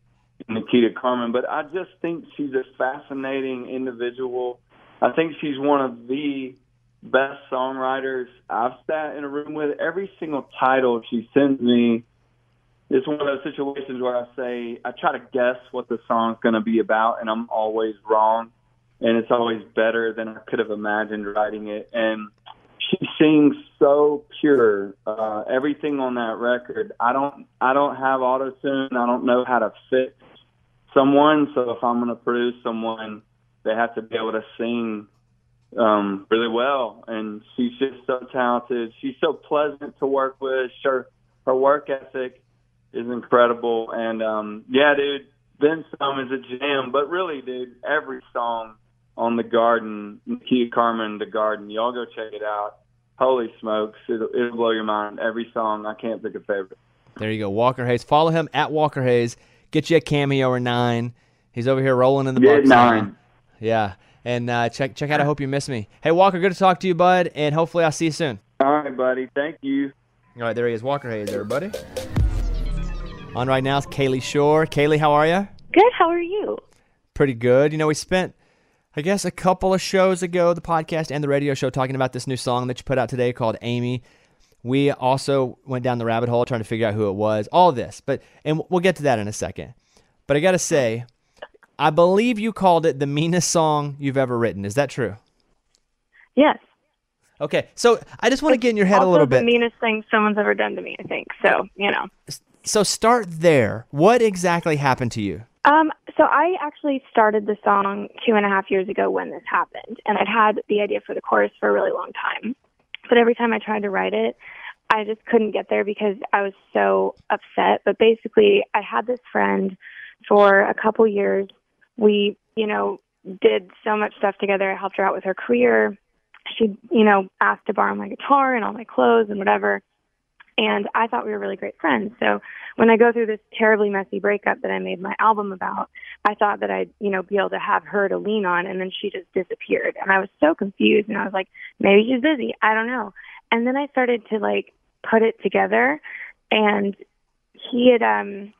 Nikita Karmen. But I just think she's a fascinating individual. I think she's one of the best songwriters I've sat in a room with. Every single title she sends me it's one of those situations where I say I try to guess what the song's going to be about, and I'm always wrong, and it's always better than I could have imagined writing it. And she sings so pure. Uh, everything on that record, I don't, I don't have auto tune. I don't know how to fix someone. So if I'm going to produce someone, they have to be able to sing um, really well. And she's just so talented. She's so pleasant to work with. Her her work ethic is incredible. And um, yeah, dude, Then Some is a jam. But really, dude, every song on the Garden, Kia Carmen, the Garden, y'all go check it out. Holy smokes, it'll, it'll blow your mind. Every song, I can't pick a favorite. There you go, Walker Hayes. Follow him at Walker Hayes. Get you a cameo or nine. He's over here rolling in the Yeah, bucks. nine. Yeah, and uh, check check out. I hope you miss me. Hey Walker, good to talk to you, bud, and hopefully I'll see you soon. All right, buddy. Thank you. All right, there he is, Walker Hayes, everybody. On right now is Kalie Shorr. Kalie, how are you? Good. How are you? Pretty good. You know, we spent, I guess, a couple of shows ago, the podcast and the radio show, talking about this new song that you put out today called Amy. We also went down the rabbit hole trying to figure out who it was. All this, but and we'll get to that in a second. But I gotta say, I believe you called it the meanest song you've ever written. Is that true? Yes. Okay, so I just want to get in your head also a little bit. the meanest thing someone's ever done to me. I think so. You know. so start there. What exactly happened to you? Um, so I actually started the song two and a half years ago when this happened, and I'd had the idea for the chorus for a really long time. But every time I tried to write it, I just couldn't get there because I was so upset. But basically, I had this friend for a couple years. We, you know, did so much stuff together. I helped her out with her career. She, you know, asked to borrow my guitar and all my clothes and whatever. And I thought we were really great friends. So when I go through this terribly messy breakup that I made my album about, I thought that I'd, you know, be able to have her to lean on and then she just disappeared. And I was so confused and I was like, maybe she's busy. I don't know. And then I started to like put it together and he had um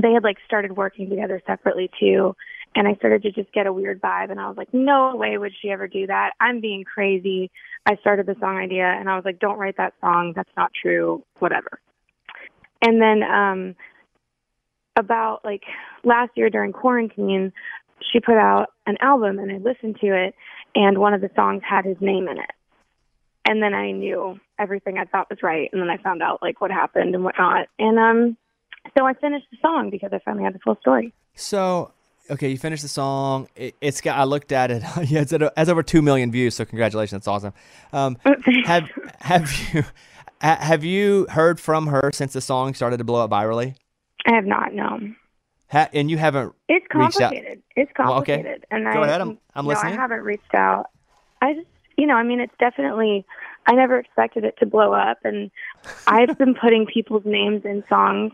they had like started working together separately too and I started to just get a weird vibe and I was like, No way would she ever do that. I'm being crazy. I started the song idea and I was like, Don't write that song, that's not true, whatever. And then um about like last year during quarantine, she put out an album and I listened to it and one of the songs had his name in it. And then I knew everything I thought was right and then I found out like what happened and whatnot. And um so I finished the song because I finally had the full story. So, okay, you finished the song. It, it's got. I looked at it. yeah, it's at has over two million views. So congratulations, that's awesome. Um, have have you have you heard from her since the song started to blow up virally? I have not, no. Ha- and you haven't. It's complicated. It's Well, okay. complicated. And Go I, ahead, I'm- I'm know, listening. I haven't reached out. I just, you know, I mean, it's definitely. I never expected it to blow up, and I've been putting people's names in songs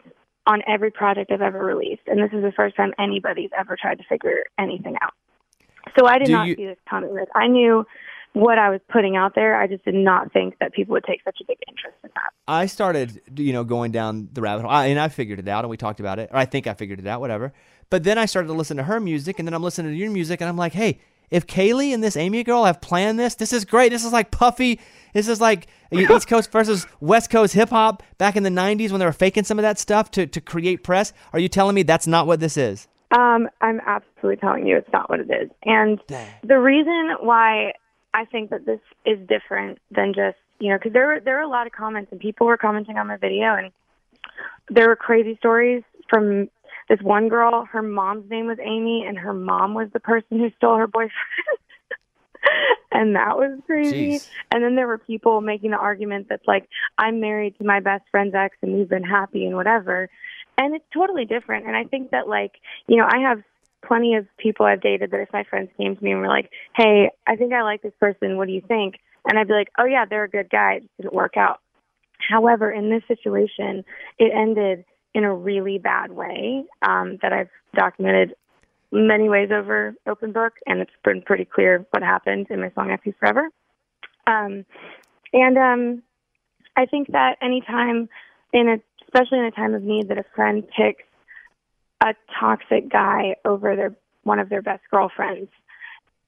on every project I've ever released, and this is the first time anybody's ever tried to figure anything out. So I did Do not you- see this coming. Like, I knew what I was putting out there. I just did not think that people would take such a big interest in that. I started, you know, going down the rabbit hole, I, and I figured it out, and we talked about it, or I think I figured it out, whatever. But then I started to listen to her music, and then I'm listening to your music, and I'm like, hey, if Kalie and this Amy girl have planned this, this is great. This is like Puffy. This is like East Coast versus West Coast hip hop back in the '90s when they were faking some of that stuff to to create press. Are you telling me that's not what this is? Um, I'm absolutely telling you it's not what it is. And the reason why I think that this is different than just, you know, because there were, there were a lot of comments and people were commenting on my video and there were crazy stories from this one girl. Her mom's name was Amy and her mom was the person who stole her boyfriend. and that was crazy. Jeez. And then there were people making the argument that like, I'm married to my best friend's ex and we've been happy and whatever. And it's totally different. And I think that, like, you know, I have plenty of people I've dated that if my friends came to me and were like, hey, I think I like this person, what do you think? And I'd be like, oh, yeah, they're a good guy. It didn't work out. However, in this situation, it ended in a really bad way um, that I've documented many ways over open book, and it's been pretty clear what happened in my song "Happy Forever." Um, and um, I think that anytime, in a, especially in a time of need, that a friend picks a toxic guy over their one of their best girlfriends,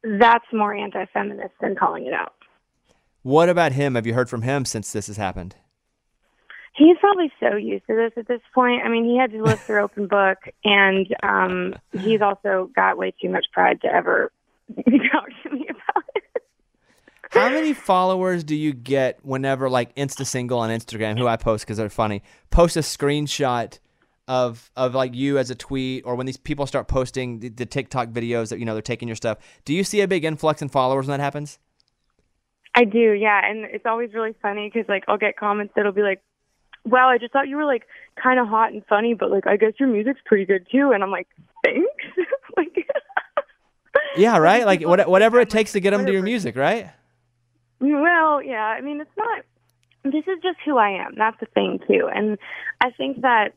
that's more anti-feminist than calling it out. What about him? Have you heard from him since this has happened? He's probably so used to this at this point. I mean, he had to live through open book, and um, he's also got way too much pride to ever talk to me about it. How many followers do you get whenever like Insta Single on Instagram, who I post because they're funny, post a screenshot of of like you as a tweet, or when these people start posting the, the TikTok videos that you know they're taking your stuff? Do you see a big influx in followers when that happens? I do, yeah, and it's always really funny because like I'll get comments that'll be like, "Wow, I just thought you were like kind of hot and funny, but like I guess your music's pretty good too." And I'm like, "Thanks." like, Yeah, right. Like what, whatever it takes to get them to your music, right? Well, yeah. I mean, it's not. This is just who I am. That's the thing too, and I think that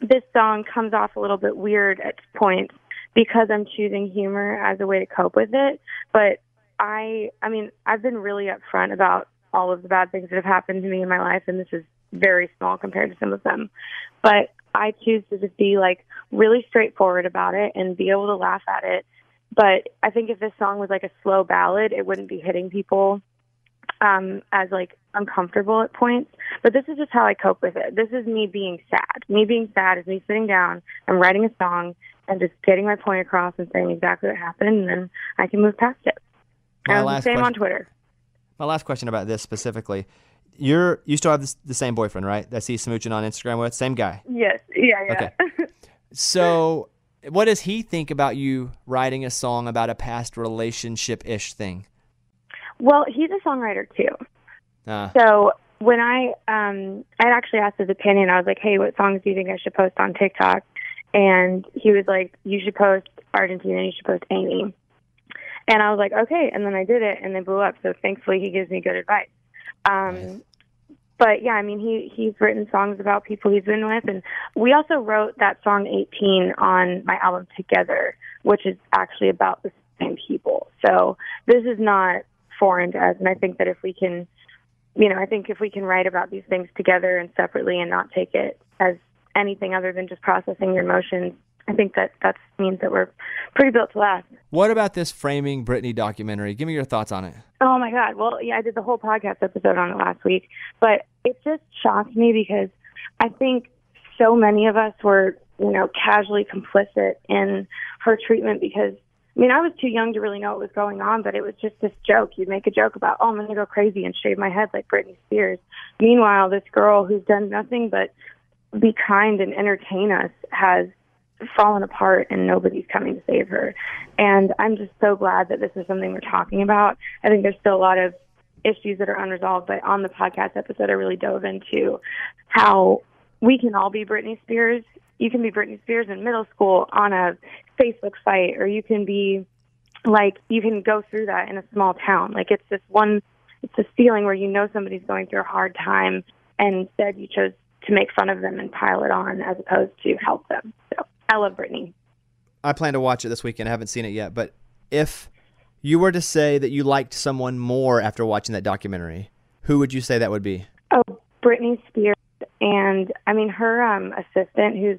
this song comes off a little bit weird at points because I'm choosing humor as a way to cope with it. But I, I mean, I've been really upfront about all of the bad things that have happened to me in my life, and this is very small compared to some of them. But I choose to just be like really straightforward about it and be able to laugh at it. But I think if this song was like a slow ballad, it wouldn't be hitting people um, as like uncomfortable at points. But this is just how I cope with it. This is me being sad. Me being sad is me sitting down and writing a song and just getting my point across and saying exactly what happened, and then I can move past it. My And last same on Twitter. My last question about this specifically. You're you still have this, the same boyfriend, right? That he's smooching on Instagram with, same guy. Yes. Yeah. Yeah. Okay. So, what does he think about you writing a song about a past relationship ish thing? well, he's a songwriter too. Uh, So when I um I actually asked his opinion, I was like, Hey, what songs do you think I should post on TikTok? And he was like, You should post Argentina, you should post Amy. And I was like, Okay and then I did it and they blew up. So thankfully he gives me good advice. Um but yeah, I mean he he's written songs about people he's been with. And we also wrote that song eighteen on my album Together, which is actually about the same people. So this is not foreign to us. And I think that if we can you know, I think if we can write about these things together and separately and not take it as anything other than just processing your emotions, I think that that means that we're pretty built to last. what about this framing Britney documentary? Give me your thoughts on it. Oh my God. Well, yeah, I did the whole podcast episode on it last week, but it just shocked me because I think so many of us were, you know, casually complicit in her treatment because I mean, I was too young to really know what was going on, but it was just this joke. You'd make a joke about, oh, I'm going to go crazy and shave my head like Britney Spears. Meanwhile, this girl who's done nothing but be kind and entertain us has fallen apart and nobody's coming to save her. And I'm just so glad that this is something we're talking about. I think there's still a lot of issues that are unresolved, but on the podcast episode, I really dove into how we can all be Britney Spears. You can be Britney Spears in middle school on a Facebook site, or you can be like, you can go through that in a small town. Like, it's this one, it's this feeling where you know somebody's going through a hard time, and instead you chose to make fun of them and pile it on as opposed to help them. So I love Britney. I plan to watch it this weekend. I haven't seen it yet, but if you were to say that you liked someone more after watching that documentary, who would you say that would be? Oh, Britney Spears, and I mean her um assistant, who's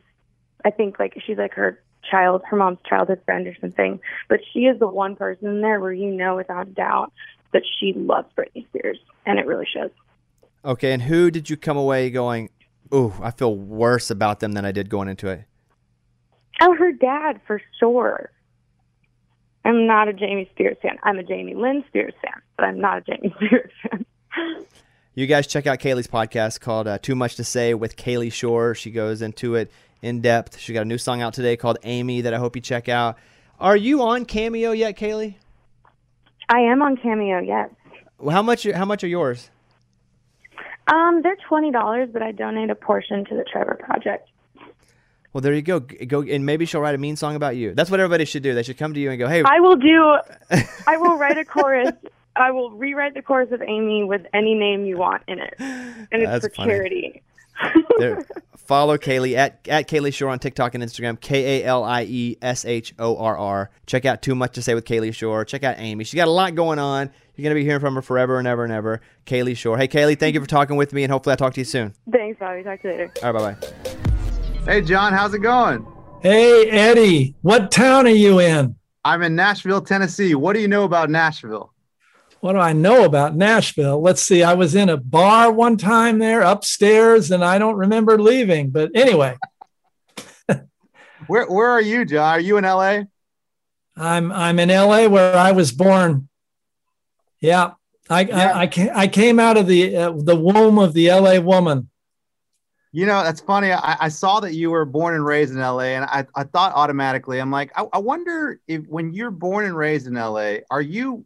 I think like she's like her child, her mom's childhood friend or something. But she is the one person in there where you know without a doubt that she loves Britney Spears, and it really shows. Okay, and who did you come away going, "Ooh, I feel worse about them than I did going into it"? Oh, her dad for sure. I'm not a Jamie Spears fan. I'm a Jamie Lynn Spears fan, but I'm not a Jamie Spears fan. You guys check out Kalie's podcast called uh, "Too Much to Say" with Kalie Shorr. She goes into it in depth. She got a new song out today called "Amy" that I hope you check out. Are you on Cameo yet, Kalie? I am on Cameo, yes. How much? How much are yours? Um, they're twenty dollars, but I donate a portion to the Trevor Project. Well, there you go. Go and maybe she'll write a mean song about you. That's what everybody should do. They should come to you and go, "Hey, I will do. I will write a chorus. I will rewrite the chorus of Amy with any name you want in it, and it's That's for funny. charity. there, follow Kalie at at Kalie Shorr on TikTok and Instagram. K A L I E S H O R R. Check out Too Much to Say with Kalie Shorr. Check out Amy. She's got a lot going on. You're gonna be hearing from her forever and ever and ever. Kalie Shorr. Hey, Kalie, thank you for talking with me, and hopefully I'll talk to you soon. Thanks, Bobby. Talk to you later. All right, bye bye. Hey, John, how's it going? Hey, Eddie, what town are you in? I'm in Nashville, Tennessee. What do you know about Nashville? what do I know about Nashville? Let's see. I was in a bar one time there upstairs, and I don't remember leaving. But anyway, Where where are you, John? Are you in LA? I'm I'm in LA where I was born. Yeah, I Yeah. I, I, ca- I came out of the uh, the womb of the LA woman. You know, that's funny. I, I saw that you were born and raised in LA, and I, I thought automatically, I'm like, I, I wonder if when you're born and raised in LA, are you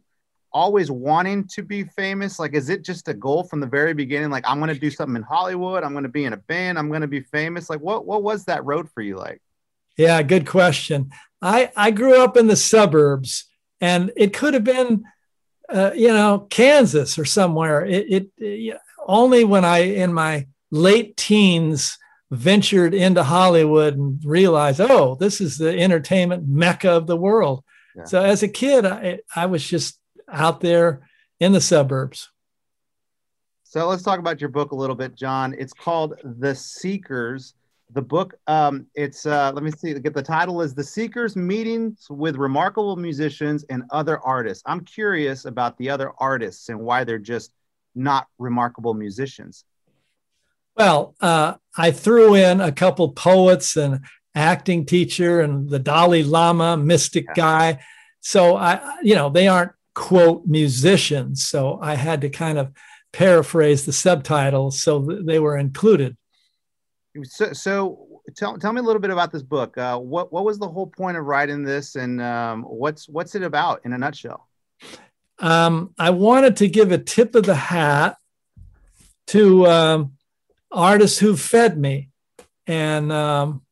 always wanting to be famous? Like, is it just a goal from the very beginning? Like, I'm going to do something in Hollywood. I'm going to be in a band. I'm going to be famous. Like, what what was that road for you like? Yeah, good question. I I grew up in the suburbs, and it could have been, uh, you know, Kansas or somewhere. It, it, it only when I in my late teens ventured into Hollywood and realized, oh, this is the entertainment mecca of the world. Yeah. So as a kid, I I was just out there in the suburbs. So let's talk about your book a little bit, John. It's called The Seekers. The book, um, it's uh, let me see. Get the title is The Seekers: Meetings with Remarkable Musicians and Other Artists. I'm curious about the other artists and why they're just not remarkable musicians. Well, uh, I threw in a couple poets and acting teacher and the Dalai Lama mystic Yeah. guy. So I, you know, they aren't quote musicians. So I had to kind of paraphrase the subtitles so th- they were included. So, so tell, tell me a little bit about this book. Uh, what what was the whole point of writing this, and um, what's what's it about in a nutshell? Um, I wanted to give a tip of the hat to um, artists who fed me, and um,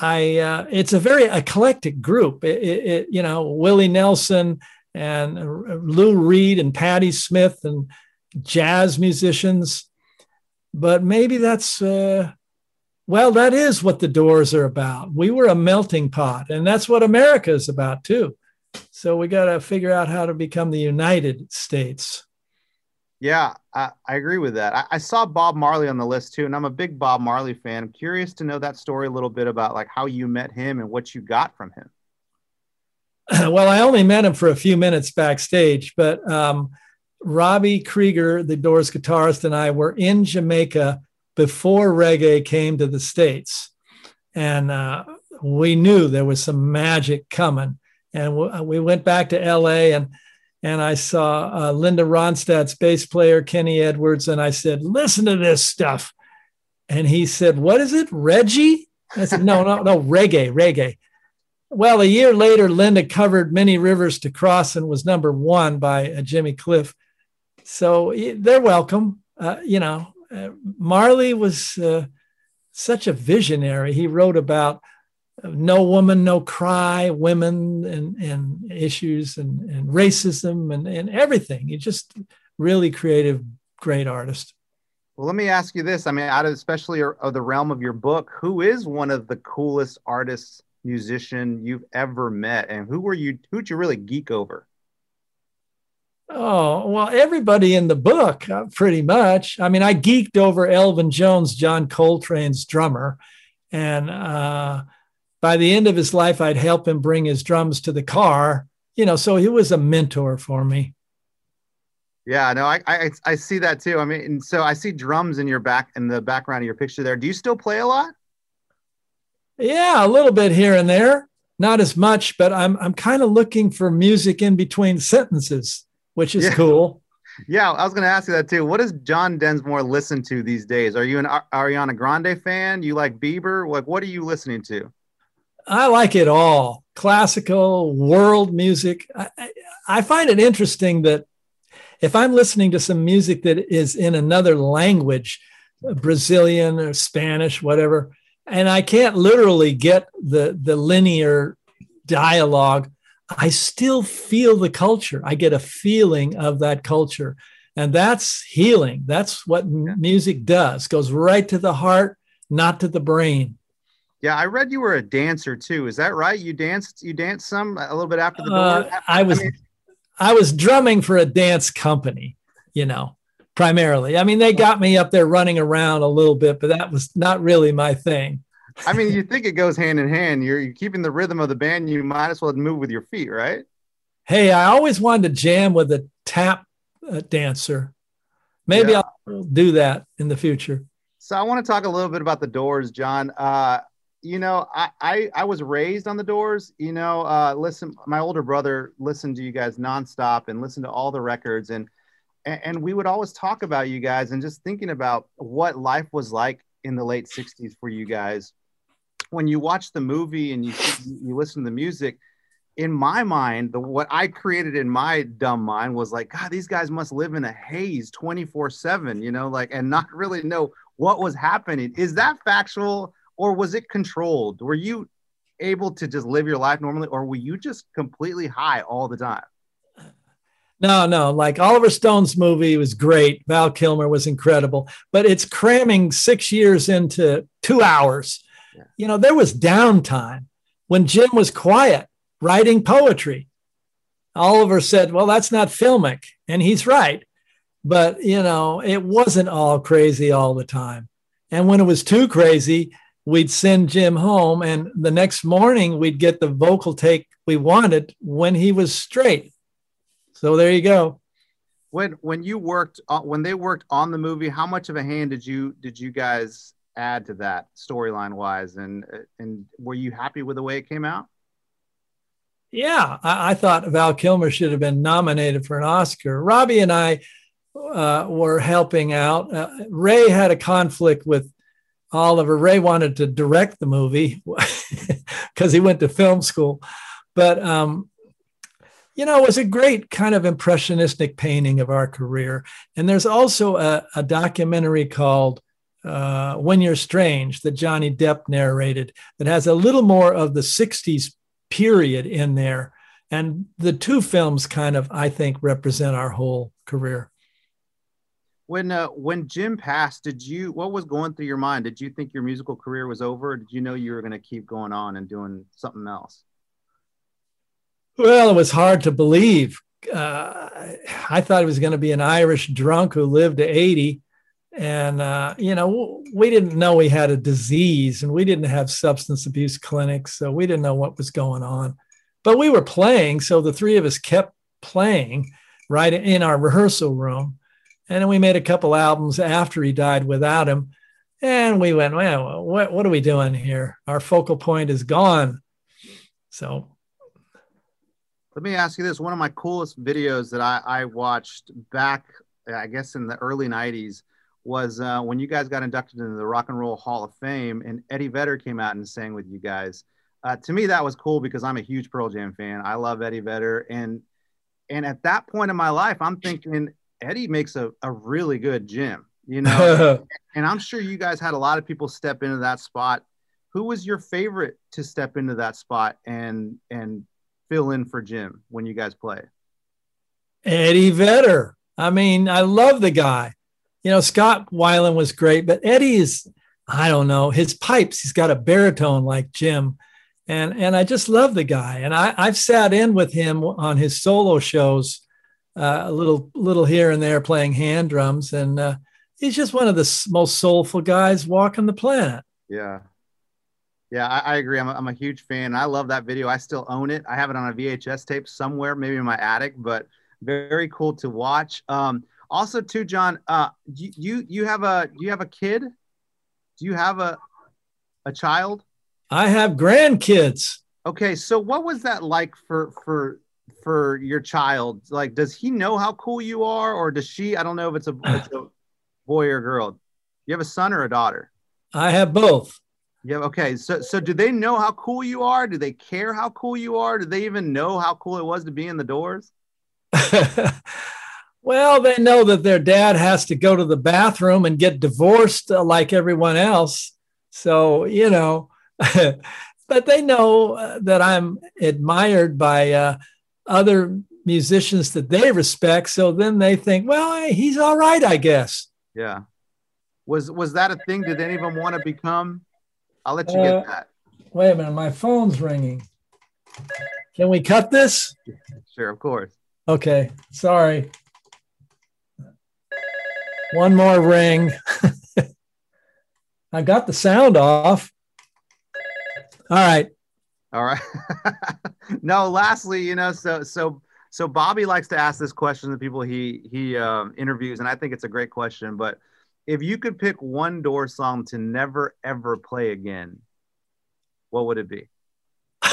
I uh, it's a very eclectic group. It, it, it- you know Willie Nelson and Lou Reed and Patti Smith and jazz musicians, but maybe that's. Uh, well, that is what the Doors are about. We were a melting pot, and that's what America is about too. So we got to figure out how to become the United States. Yeah, I, I agree with that. I, I saw Bob Marley on the list too, and I'm a big Bob Marley fan. I'm curious to know that story a little bit about like how you met him and what you got from him. well, I only met him for a few minutes backstage, but um, Robbie Krieger, the Doors guitarist, and I were in Jamaica before reggae came to the States. And uh, we knew there was some magic coming. And w- we went back to LA and and I saw uh, Linda Ronstadt's bass player, Kenny Edwards, and I said, listen to this stuff. And he said, what is it, Reggie? I said, no, no, no, reggae, reggae. Well, a year later, Linda covered Many Rivers to Cross and was number one by uh, Jimmy Cliff. So they're welcome. Uh, you know, uh, Marley was uh, such a visionary. He wrote about no woman, no cry, women and, and issues and, and racism and, and everything. He's just really creative, great artist. Well, let me ask you this. I mean, out of especially of the realm of your book, who is one of the coolest artists, musician you've ever met, and who were you? Who'd you really geek over? Oh, well, everybody in the book, uh, pretty much. I mean, I geeked over Elvin Jones, John Coltrane's drummer. And uh, by the end of his life, I'd help him bring his drums to the car. You know, so he was a mentor for me. Yeah, no, I, I I see that too. I mean, and so I see drums in your back in the background of your picture there. Do you still play a lot? Yeah, a little bit here and there, not as much, but I'm I'm kind of looking for music in between sentences, which is Yeah. cool. Yeah, I was going to ask you that too. What does John Densmore listen to these days? Are you an Ariana Grande fan? You like Bieber? Like, what are you listening to? I like it all classical, world music. I, I- find it interesting that if I'm listening to some music that is in another language, Brazilian or Spanish, whatever, and I can't literally get the, the linear dialogue, I still feel the culture. I get a feeling of that culture. And that's healing. That's what music does, goes right to the heart, not to the brain. Yeah, I read you were a dancer too. Is that right? You danced. You danced some a little bit after the Uh, door. I was mean- I was drumming for a dance company, you know, primarily. I mean, they got me up there running around a little bit, but that was not really my thing. I mean, you think it goes hand in hand. You're, you're keeping the rhythm of the band. You might as well move with your feet, right? Hey, I always wanted to jam with a tap uh, dancer. Maybe Yeah. I'll do that in the future. So I want to talk a little bit about the Doors, John. Uh, you know, I, I I was raised on the Doors. You know, uh, listen, my older brother listened to you guys nonstop and listened to all the records, and and, we would always talk about you guys and just thinking about what life was like in the late '60s for you guys. When you watch the movie and you you listen to the music, in my mind, the what I created in my dumb mind was like, God, these guys must live in a haze 24 7, you know, like, and not really know what was happening. Is that factual or was it controlled? Were you able to just live your life normally or were you just completely high all the time? No, no, like Oliver Stone's movie was great. Val Kilmer was incredible, but it's cramming six years into two hours. Yeah. You know, there was downtime when Jim was quiet writing poetry. Oliver said, Well, that's not filmic. And he's right. But, you know, it wasn't all crazy all the time. And when it was too crazy, we'd send Jim home. And the next morning, we'd get the vocal take we wanted when he was straight. So there you go. When when you worked on, when they worked on the movie, how much of a hand did you did you guys add to that storyline wise and and were you happy with the way it came out? Yeah, I, I thought Val Kilmer should have been nominated for an Oscar. Robbie and I uh, were helping out. Uh, Ray had a conflict with Oliver. Ray wanted to direct the movie because he went to film school, but um, you know, it was a great kind of impressionistic painting of our career. And there's also a, a documentary called uh, When You're Strange that Johnny Depp narrated that has a little more of the 60s period in there. And the two films kind of, I think, represent our whole career. When uh, when Jim passed, did you what was going through your mind? Did you think your musical career was over? Did you know you were going to keep going on and doing something else? Well, it was hard to believe. Uh, I thought he was going to be an Irish drunk who lived to 80. And, uh, you know, we didn't know he had a disease and we didn't have substance abuse clinics. So we didn't know what was going on. But we were playing. So the three of us kept playing right in our rehearsal room. And then we made a couple albums after he died without him. And we went, well, what, what are we doing here? Our focal point is gone. So Let me ask you this: one of my coolest videos that I, I watched back, I guess, in the early '90s, was uh, when you guys got inducted into the Rock and Roll Hall of Fame, and Eddie Vedder came out and sang with you guys. Uh, to me, that was cool because I'm a huge Pearl Jam fan. I love Eddie Vedder, and and at that point in my life, I'm thinking Eddie makes a, a really good Jim, you know. and I'm sure you guys had a lot of people step into that spot. Who was your favorite to step into that spot and and fill in for Jim when you guys play? Eddie Vedder. I mean, I love the guy. You know, Scott Weiland was great, but Eddie is, I don't know, his pipes, he's got a baritone like Jim. And, and I just love the guy. And I, I've sat in with him on his solo shows, uh, a little, little here and there playing hand drums. And uh, he's just one of the most soulful guys walking the planet. Yeah. Yeah, I, I agree. I'm a, I'm a huge fan. I love that video. I still own it. I have it on a VHS tape somewhere, maybe in my attic, but very cool to watch. Um, also, too, John, uh, you, you you have a you have a kid? Do you have a a child? I have grandkids. Okay, so what was that like for for for your child? Like, does he know how cool you are, or does she? I don't know if it's a, it's a boy or girl. You have a son or a daughter? I have both. Yeah. Okay. So, so do they know how cool you are? Do they care how cool you are? Do they even know how cool it was to be in the doors? well, they know that their dad has to go to the bathroom and get divorced uh, like everyone else. So, you know, but they know uh, that I'm admired by uh, other musicians that they respect. So then they think, well, he's all right, I guess. Yeah. Was was that a thing? Did any of them want to become? I'll let you Uh, get that. Wait a minute, my phone's ringing. Can we cut this? Sure, of course. Okay, sorry. One more ring. I got the sound off. All right. All right. no, lastly, you know, so so So Bobby likes to ask this question to people he he um, interviews, and I think it's a great question. But if you could pick one Doors song to never ever play again, what would it be?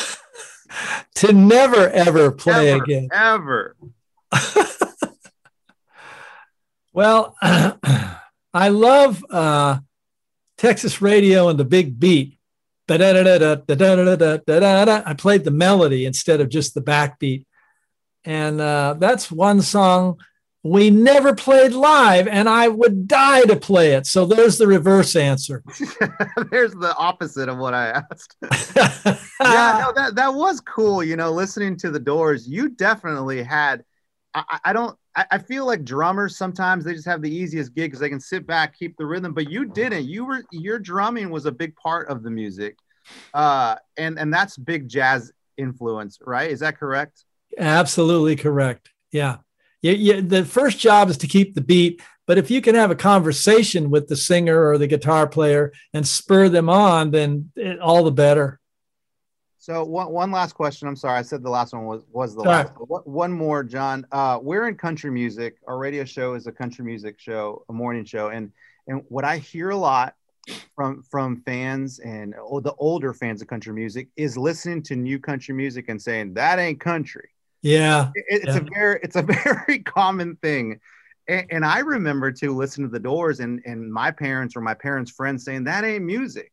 to never ever play Ever, again. Ever. Well, I love uh, Texas radio and the big beat. I played the melody instead of just the backbeat. And uh, that's one song we never played live, and I would die to play it. So there's the reverse answer. There's the opposite of what I asked. yeah, no, that that was cool. You know, listening to the Doors, you definitely had. I- I don't. I, I feel like drummers sometimes they just have the easiest gig because they can sit back, keep the rhythm. But you didn't. You were your drumming was a big part of the music, uh, and and that's big jazz influence, right? Is that correct? Absolutely correct. Yeah. You, the first job is to keep the beat, but if you can have a conversation with the singer or the guitar player and spur them on, then it, all the better. So one, one last question. I'm sorry, I said the last one was was the last. What- One more, John. Uh, we're in country music. Our radio show is a country music show, a morning show, and and what I hear a lot from from fans and oh, the older fans of country music is listening to new country music and saying that ain't country. Yeah. It- it's a very it's a very common thing. And, and I remember to listen to the Doors and and my parents or my parents' friends saying that ain't music.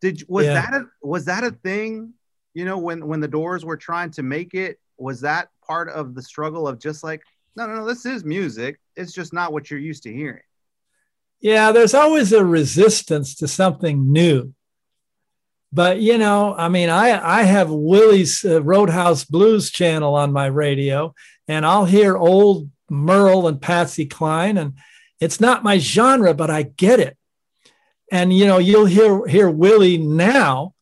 Did was Yeah. that a was that a thing? You know, when when the Doors were trying to make it, was that part of the struggle of just like, no, no, no, this is music. It's just not what you're used to hearing. Yeah, there's always a resistance to something new. But you know, I mean, I I have Willie's uh, Roadhouse Blues channel on my radio, and I'll hear old Merle and Patsy Cline, and it's not my genre, but I get it. And you know, you'll hear hear Willie now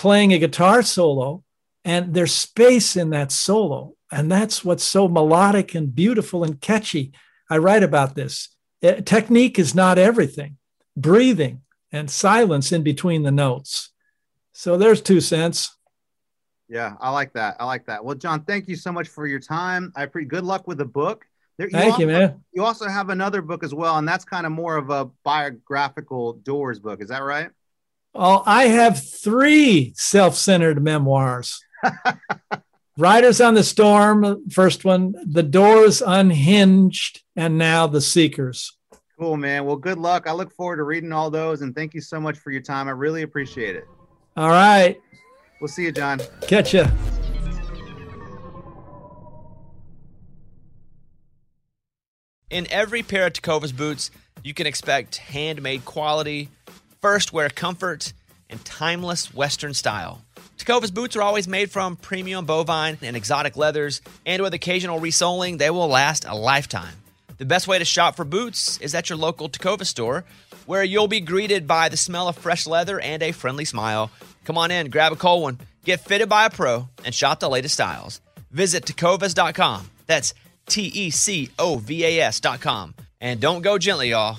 playing a guitar solo, and there's space in that solo, and that's what's so melodic and beautiful and catchy. I write about this. Uh, technique is not everything breathing and silence in between the notes so there's two cents Yeah, I like that. I like that. Well, John, thank you so much for your time. I pre good luck with the book. There, thank you man You also have another book as well, and that's kind of more of a biographical Doors book. Is that right? Oh i have three self-centered memoirs riders on the storm first one the doors unhinged and now the seekers Cool, man. Well, good luck. I look forward to reading all those, and thank you so much for your time. I really appreciate it. all right We'll see you, John. catch ya In every pair of Tecovas boots, you can expect handmade quality, first wear comfort, and timeless Western style. Tecovas boots are always made from premium bovine and exotic leathers, and with occasional resoling, they will last a lifetime. The best way to shop for boots is at your local Tecovas store, where you'll be greeted by the smell of fresh leather and a friendly smile. Come on in, grab a cold one, get fitted by a pro, and shop the latest styles. Visit tecovas.com. That's T E C O V A S.com. And don't go gently, y'all.